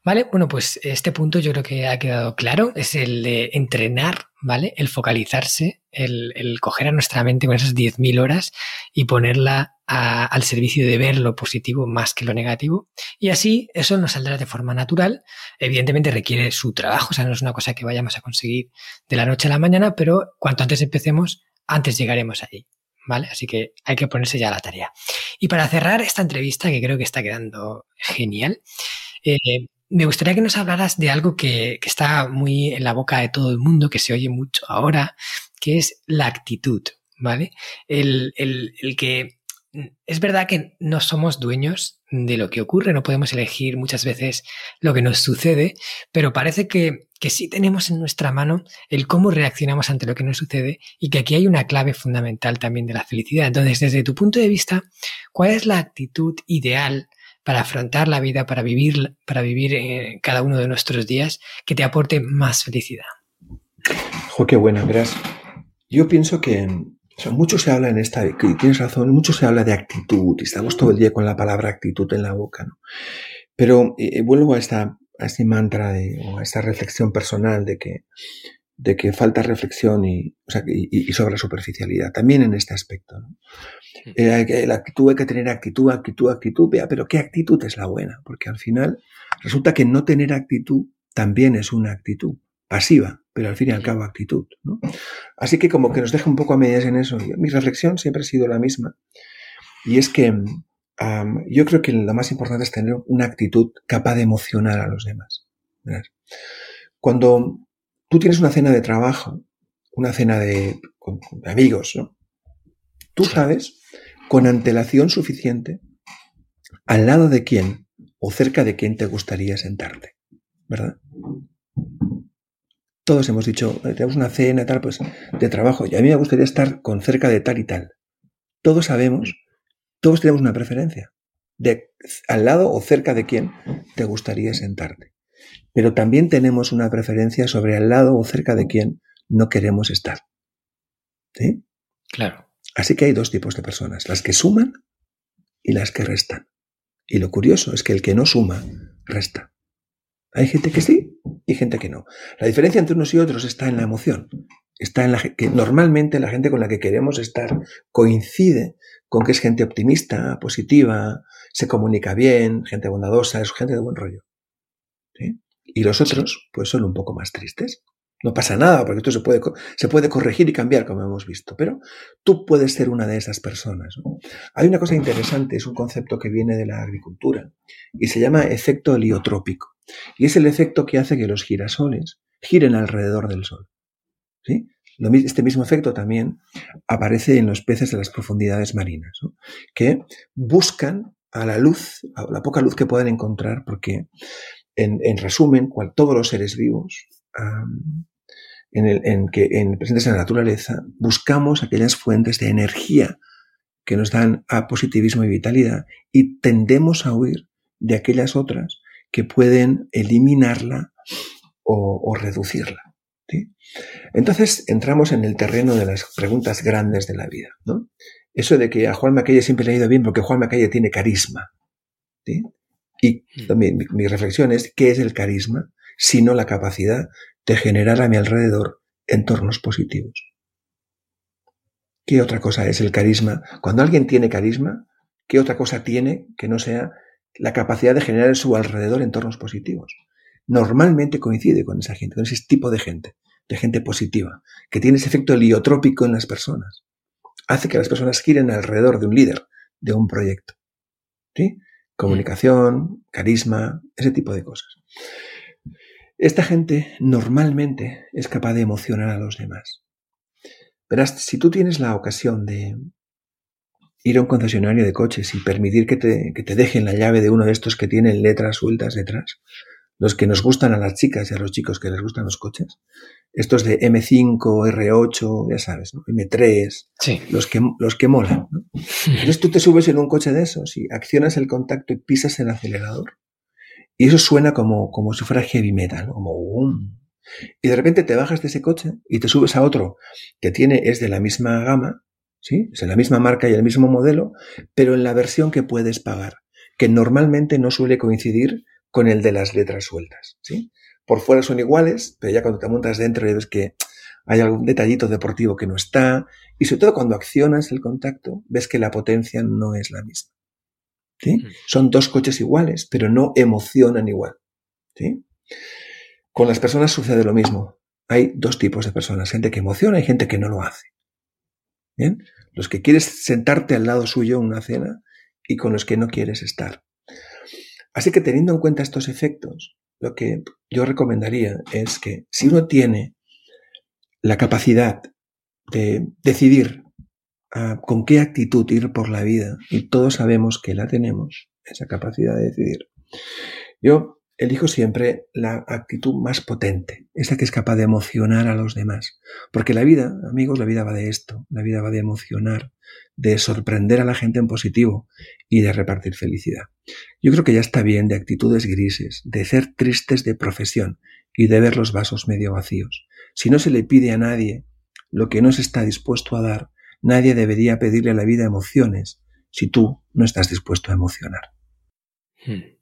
Vale, bueno, pues este punto yo creo que ha quedado claro, es el de entrenar, ¿vale? El focalizarse, el, el coger a nuestra mente con esas 10.000 horas y ponerla al servicio de ver lo positivo más que lo negativo. Y así eso nos saldrá de forma natural. Evidentemente requiere su trabajo, o sea, no es una cosa que vayamos a conseguir de la noche a la mañana, pero cuanto antes empecemos, antes llegaremos ahí. ¿Vale? Así que hay que ponerse ya a la tarea. Y para cerrar esta entrevista, que creo que está quedando genial, eh, me gustaría que nos hablaras de algo que, está muy en la boca de todo el mundo, que se oye mucho ahora, que es la actitud, ¿vale? El, el, el que es verdad que no somos dueños de lo que ocurre, no podemos elegir muchas veces lo que nos sucede, pero parece que, que, sí tenemos en nuestra mano el cómo reaccionamos ante lo que nos sucede y que aquí hay una clave fundamental también de la felicidad. Entonces, desde tu punto de vista, ¿cuál es la actitud ideal para afrontar la vida, para vivir, para vivir eh, cada uno de nuestros días que te aporte más felicidad. Jo, qué buena, gracias. Yo pienso que mucho se habla en esta, y tienes razón, mucho se habla de actitud, y estamos todo el día con la palabra actitud en la boca, ¿no? Pero eh, vuelvo a esta, a este mantra de, o a esta reflexión personal de que, de que falta reflexión y, o sea, y sobre la superficialidad, también en este aspecto. ¿no? Eh, la actitud hay que tener actitud, actitud, actitud, vea, pero ¿qué actitud es la buena? Porque al final resulta que no tener actitud también es una actitud pasiva, pero al fin y al cabo actitud. ¿no? Así que como que nos deja un poco a medias en eso. Mi reflexión siempre ha sido la misma. Y es que um, yo creo que lo más importante es tener una actitud capaz de emocionar a los demás. ¿verdad? Cuando tú tienes una cena de trabajo, una cena de, con, con amigos, ¿no? Tú sabes con antelación suficiente al lado de quién o cerca de quién te gustaría sentarte, ¿verdad? Todos hemos dicho, eh, tenemos una cena pues de trabajo, y a mí me gustaría estar con cerca de tal y tal. Todos sabemos, todos tenemos una preferencia de al lado o cerca de quién te gustaría sentarte. Pero también tenemos una preferencia sobre al lado o cerca de quién no queremos estar. ¿Sí? Claro. Así que hay dos tipos de personas, las que suman y las que restan. Y lo curioso es que el que no suma, resta. Hay gente que sí y gente que no. La diferencia entre unos y otros está en la emoción. Está en la que normalmente la gente con la que queremos estar coincide con que es gente optimista, positiva, se comunica bien, gente bondadosa, es gente de buen rollo. ¿Sí? Y los otros, pues son un poco más tristes. No pasa nada, porque esto se puede, se puede corregir y cambiar, como hemos visto, pero tú puedes ser una de esas personas. Hay una cosa interesante, es un concepto que viene de la agricultura y se llama efecto heliotrópico. Y es el efecto que hace que los girasoles giren alrededor del Sol. ¿sí? Este mismo efecto también aparece en los peces de las profundidades marinas, que buscan a la luz, a la poca luz que pueden encontrar, porque en, en resumen, cual, todos los seres vivos en, el, en que en presentes en la naturaleza buscamos aquellas fuentes de energía que nos dan a positivismo y vitalidad y tendemos a huir de aquellas otras que pueden eliminarla o, o reducirla. Entonces entramos en el terreno de las preguntas grandes de la vida. ¿no? Eso de que a Juan Macalle siempre le ha ido bien porque Juan Macalle tiene carisma. Y mm. mi, mi reflexión es, ¿qué es el carisma? Sino la capacidad de generar a mi alrededor entornos positivos. ¿Qué otra cosa es el carisma? Cuando alguien tiene carisma, ¿qué otra cosa tiene que no sea la capacidad de generar en su alrededor entornos positivos? Normalmente coincide con esa gente, con ese tipo de gente, de gente positiva, que tiene ese efecto heliotrópico en las personas. Hace que las personas giren alrededor de un líder, de un proyecto. ¿Sí? Comunicación, carisma, ese tipo de cosas. Esta gente normalmente es capaz de emocionar a los demás. Verás, si tú tienes la ocasión de ir a un concesionario de coches y permitir que te, que te dejen la llave de uno de estos que tienen letras sueltas detrás, los que nos gustan a las chicas y a los chicos que les gustan los coches, estos de M5, R8, ya sabes, M3, los, que, los que molan. <laughs> Entonces tú te subes en un coche de esos y accionas el contacto y pisas el acelerador. Y eso suena como, como si fuera heavy metal, como boom, y de repente te bajas de ese coche y te subes a otro que tiene, es de la misma gama, ¿sí? Es la misma marca y el mismo modelo, pero en la versión que puedes pagar, que normalmente no suele coincidir con el de las letras sueltas, ¿sí? Por fuera son iguales, pero ya cuando te montas dentro y ves que hay algún detallito deportivo que no está, y sobre todo cuando accionas el contacto, ves que la potencia no es la misma. ¿Sí? Son dos coches iguales, pero no emocionan igual. ¿sí? Con las personas sucede lo mismo. Hay dos tipos de personas, gente que emociona y gente que no lo hace. ¿Bien? Los que quieres sentarte al lado suyo en una cena y con los que no quieres estar. Así que teniendo en cuenta estos efectos, lo que yo recomendaría es que si uno tiene la capacidad de decidir con qué actitud ir por la vida, y todos sabemos que la tenemos, esa capacidad de decidir, yo elijo siempre la actitud más potente, esa que es capaz de emocionar a los demás. Porque la vida, amigos, la vida va de esto, la vida va de emocionar, de sorprender a la gente en positivo y de repartir felicidad. Yo creo que ya está bien de actitudes grises, de ser tristes de profesión y de ver los vasos medio vacíos. Si no se le pide a nadie lo que no se está dispuesto a dar, nadie debería pedirle a la vida emociones si tú no estás dispuesto a emocionar. Hmm.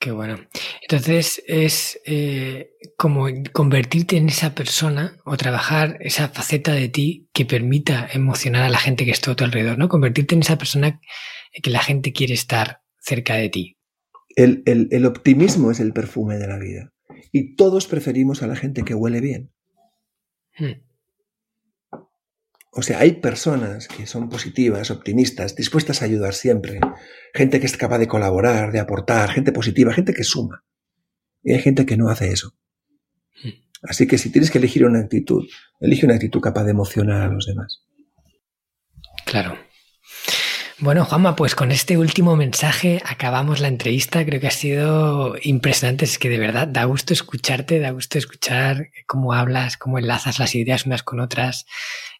Qué bueno. Entonces es eh, como convertirte en esa persona o trabajar esa faceta de ti que permita emocionar a la gente que está a tu alrededor, ¿no? Convertirte en esa persona que la gente quiere estar cerca de ti. El, el optimismo es el perfume de la vida y todos preferimos a la gente que huele bien. Hmm. O sea, hay personas que son positivas, optimistas, dispuestas a ayudar siempre. Gente que es capaz de colaborar, de aportar, gente positiva, gente que suma. Y hay gente que no hace eso. Así que si tienes que elegir una actitud, elige una actitud capaz de emocionar a los demás. Claro. Bueno, Juanma, pues con este último mensaje acabamos la entrevista. Creo que ha sido impresionante. Es que de verdad da gusto escucharte, da gusto escuchar cómo hablas, cómo enlazas las ideas unas con otras.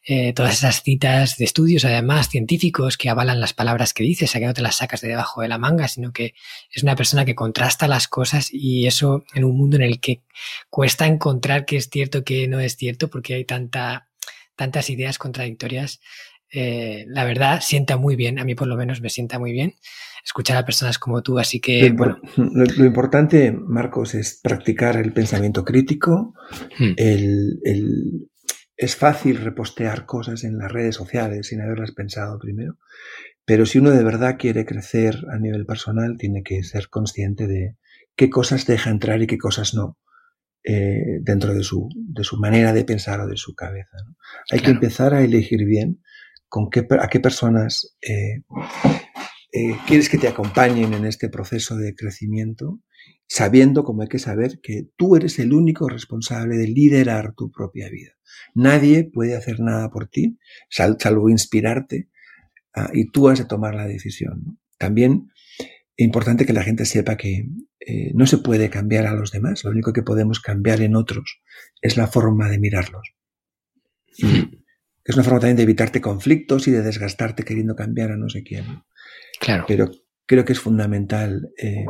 Eh, todas esas citas de estudios, además, científicos que avalan las palabras que dices, a que no te las sacas de debajo de la manga, sino que es una persona que contrasta las cosas y eso en un mundo en el que cuesta encontrar qué es cierto, qué no es cierto, porque hay tanta, tantas ideas contradictorias. Eh, la verdad sienta muy bien, a mí por lo menos me sienta muy bien escuchar a personas como tú, así que bueno. Lo, importante, Marcos, es practicar el pensamiento crítico, hmm. el, es fácil repostear cosas en las redes sociales sin haberlas pensado primero, pero si uno de verdad quiere crecer a nivel personal, tiene que ser consciente de qué cosas deja entrar y qué cosas no eh, dentro de su, de su manera de pensar o de su cabeza. Hay que empezar a elegir bien con qué, a qué personas eh, eh, quieres que te acompañen en este proceso de crecimiento, sabiendo, como hay que saber, que tú eres el único responsable de liderar tu propia vida. Nadie puede hacer nada por ti, salvo inspirarte, ah, y tú has de tomar la decisión. También es importante que la gente sepa que eh, no se puede cambiar a los demás, lo único que podemos cambiar en otros es la forma de mirarlos. Y es una forma también de evitarte conflictos y de desgastarte queriendo cambiar a no sé quién. Claro. Pero creo que es fundamental eh,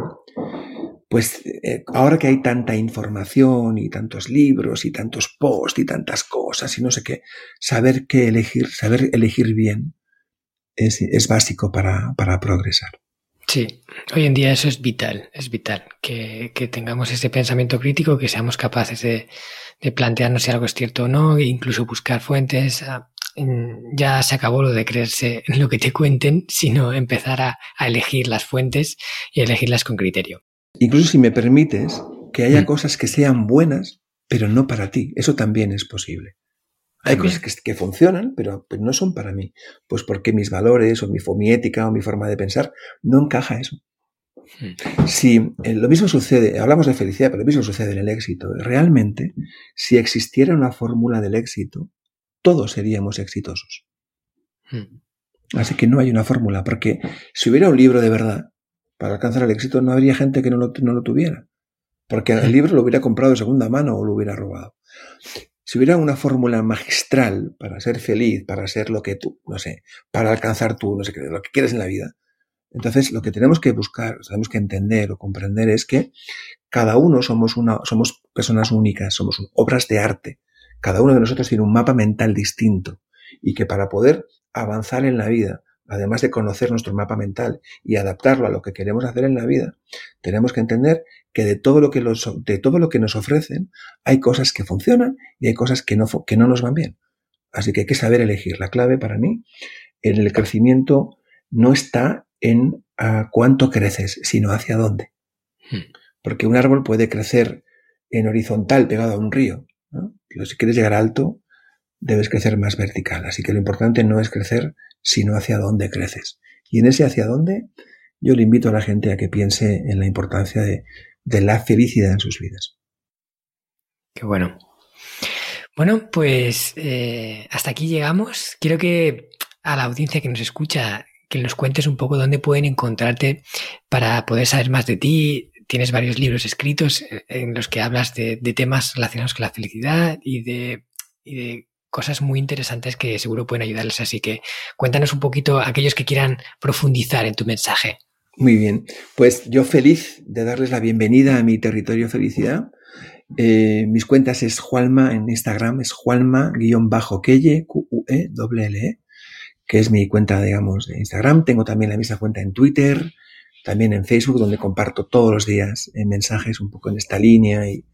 pues eh, ahora que hay tanta información y tantos libros y tantos posts y tantas cosas y no sé qué, saber qué elegir, saber elegir bien es, es básico para, para, progresar. Sí, hoy en día eso es vital, es vital, que, que tengamos ese pensamiento crítico, que seamos capaces de, de, plantearnos si algo es cierto o no, e incluso buscar fuentes. Ya se acabó lo de creerse en lo que te cuenten, sino empezar a, a elegir las fuentes y elegirlas con criterio. Incluso si me permites, que haya mm. cosas que sean buenas, pero no para ti. Eso también es posible. Hay cosas que, funcionan, pero, no son para mí. Pues porque mis valores o mi, mi ética o mi forma de pensar no encaja eso. Mm. Si eh, lo mismo sucede, hablamos de felicidad, pero lo mismo sucede en el éxito. Realmente, si existiera una fórmula del éxito, todos seríamos exitosos. Mm. Así que no hay una fórmula, porque si hubiera un libro de verdad, para alcanzar el éxito no habría gente que no lo, no lo tuviera. Porque el <laughs> libro lo hubiera comprado de segunda mano o lo hubiera robado. Si hubiera una fórmula magistral para ser feliz, para ser lo que tú, no sé, para alcanzar tú, no sé lo que quieres en la vida, entonces lo que tenemos que buscar, tenemos que entender o comprender es que cada uno somos una, somos personas únicas, somos obras de arte. Cada uno de nosotros tiene un mapa mental distinto y que para poder avanzar en la vida además de conocer nuestro mapa mental y adaptarlo a lo que queremos hacer en la vida, tenemos que entender que de todo lo que, de todo lo que nos ofrecen hay cosas que funcionan y hay cosas que no, que no nos van bien. Así que hay que saber elegir. La clave para mí en el crecimiento no está en a cuánto creces, sino hacia dónde. Hmm. Porque un árbol puede crecer en horizontal pegado a un río. Pero si quieres llegar alto, debes crecer más vertical. Así que lo importante no es crecer sino hacia dónde creces. Y en ese hacia dónde, yo le invito a la gente a que piense en la importancia de, la felicidad en sus vidas. Qué bueno. Bueno, pues eh, hasta aquí llegamos. Quiero que a la audiencia que nos escucha, que nos cuentes un poco dónde pueden encontrarte para poder saber más de ti. Tienes varios libros escritos en los que hablas de, temas relacionados con la felicidad y de cosas muy interesantes que seguro pueden ayudarles. Así que cuéntanos un poquito aquellos que quieran profundizar en tu mensaje. Muy bien, pues yo feliz de darles la bienvenida a mi territorio felicidad. Eh, mis cuentas es Jualma en Instagram, es Jualma-Quelle, Q-U-E, L E, que es mi cuenta, digamos, de Instagram. Tengo también la misma cuenta en Twitter, también en Facebook, donde comparto todos los días eh, mensajes un poco en esta línea y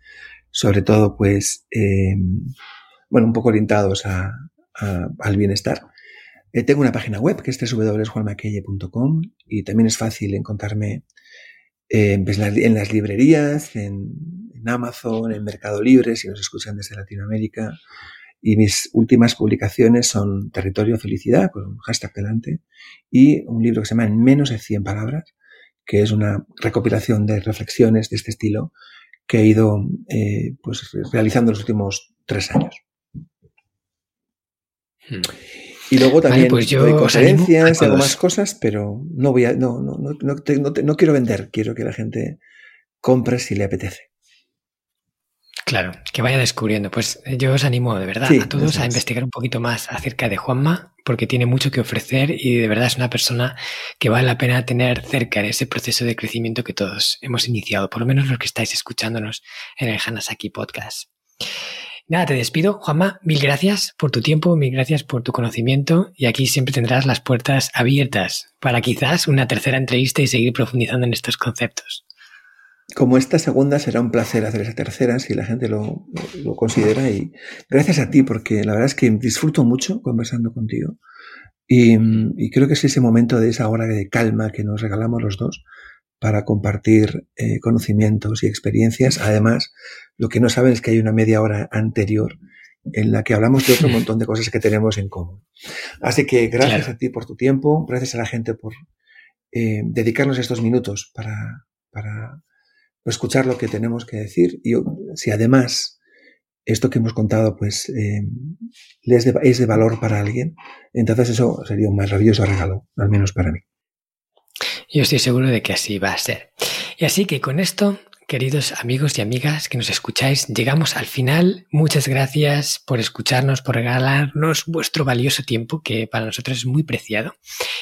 sobre todo, pues, eh, bueno, un poco orientados al bienestar. Eh, tengo una página web que es www.juanmaquelle.com y también es fácil encontrarme eh, pues, en las librerías, en, Amazon, en Mercado Libre, si nos escuchan desde Latinoamérica. Y mis últimas publicaciones son Territorio Felicidad, con un hashtag delante, y un libro que se llama En menos de 100 palabras, que es una recopilación de reflexiones de este estilo que he ido eh, pues, realizando los últimos tres años. Hmm. Y luego también pues yo doy conferencias, hago más cosas, pero no voy a, no, no, no, no, quiero vender, quiero que la gente compre si le apetece. Claro, que vaya descubriendo. Pues eh, yo os animo de verdad a todos a investigar un poquito más acerca de Juanma, porque tiene mucho que ofrecer y de verdad es una persona que vale la pena tener cerca en ese proceso de crecimiento que todos hemos iniciado, por lo menos los que estáis escuchándonos en el Hanasaki Podcast. Nada, te despido. Juanma, mil gracias por tu tiempo, mil gracias por tu conocimiento y aquí siempre tendrás las puertas abiertas para quizás una tercera entrevista y seguir profundizando en estos conceptos. Como esta segunda será un placer hacer esa tercera si la gente lo, considera y gracias a ti porque la verdad es que disfruto mucho conversando contigo y, creo que es ese momento de esa hora de calma que nos regalamos los dos para compartir eh, conocimientos y experiencias. Además, lo que no saben es que hay una media hora anterior en la que hablamos de otro montón de cosas que tenemos en común. Así que gracias a ti por tu tiempo, gracias a la gente por eh, dedicarnos estos minutos para, para escuchar lo que tenemos que decir. Y si además esto que hemos contado pues eh, es, de, es de valor para alguien, entonces eso sería un maravilloso regalo, al menos para mí. Yo estoy seguro de que así va a ser. Y así que con esto queridos amigos y amigas que nos escucháis. Llegamos al final. Muchas gracias por escucharnos, por regalarnos vuestro valioso tiempo, que para nosotros es muy preciado.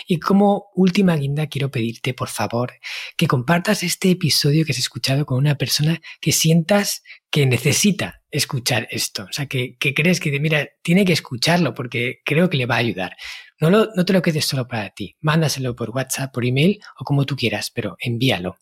Y como última guinda, quiero pedirte, por favor, que compartas este episodio que has escuchado con una persona que sientas que necesita escuchar esto. O sea, que, que crees que, mira, tiene que escucharlo porque creo que le va a ayudar. No, lo, no te lo quedes solo para ti. Mándaselo por WhatsApp, por email o como tú quieras, pero envíalo.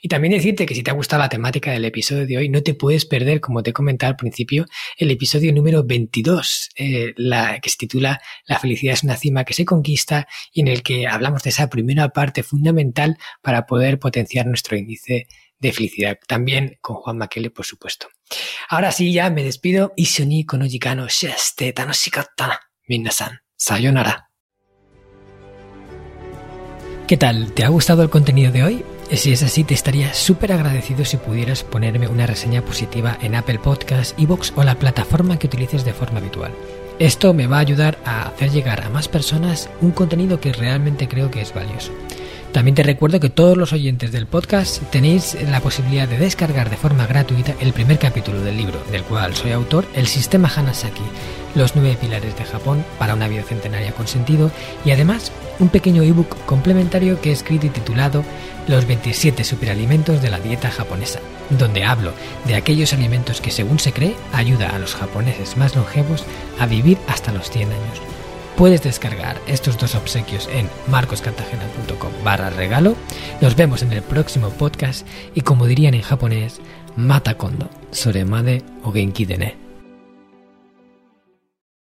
Y también decirte que si te ha gustado la temática del episodio de hoy, no te puedes perder, como te he comentado al principio, el episodio número 22, eh, la, que se titula La felicidad es una cima que se conquista y en el que hablamos de esa primera parte fundamental para poder potenciar nuestro índice de felicidad. También con Juan Maquele, por supuesto. Ahora sí, ya me despido. Shiste tanoshikatta. Minasan, sayonara. ¿Qué tal? ¿Te ha gustado el contenido de hoy? Si es así, te estaría súper agradecido si pudieras ponerme una reseña positiva en Apple Podcasts, Evox o la plataforma que utilices de forma habitual. Esto me va a ayudar a hacer llegar a más personas un contenido que realmente creo que es valioso. También te recuerdo que todos los oyentes del podcast tenéis la posibilidad de descargar de forma gratuita el primer capítulo del libro, del cual soy autor, El Sistema Hanasaki, los nueve pilares de Japón para una vida centenaria con sentido, y además un pequeño ebook complementario que he escrito y titulado Los 27 superalimentos de la dieta japonesa, donde hablo de aquellos alimentos que según se cree ayuda a los japoneses más longevos a vivir hasta los 100 años. Puedes descargar estos dos obsequios en marcoscartagena.com barra. Nos vemos en el próximo podcast y como dirían en japonés, mata kondo, soremade o genki.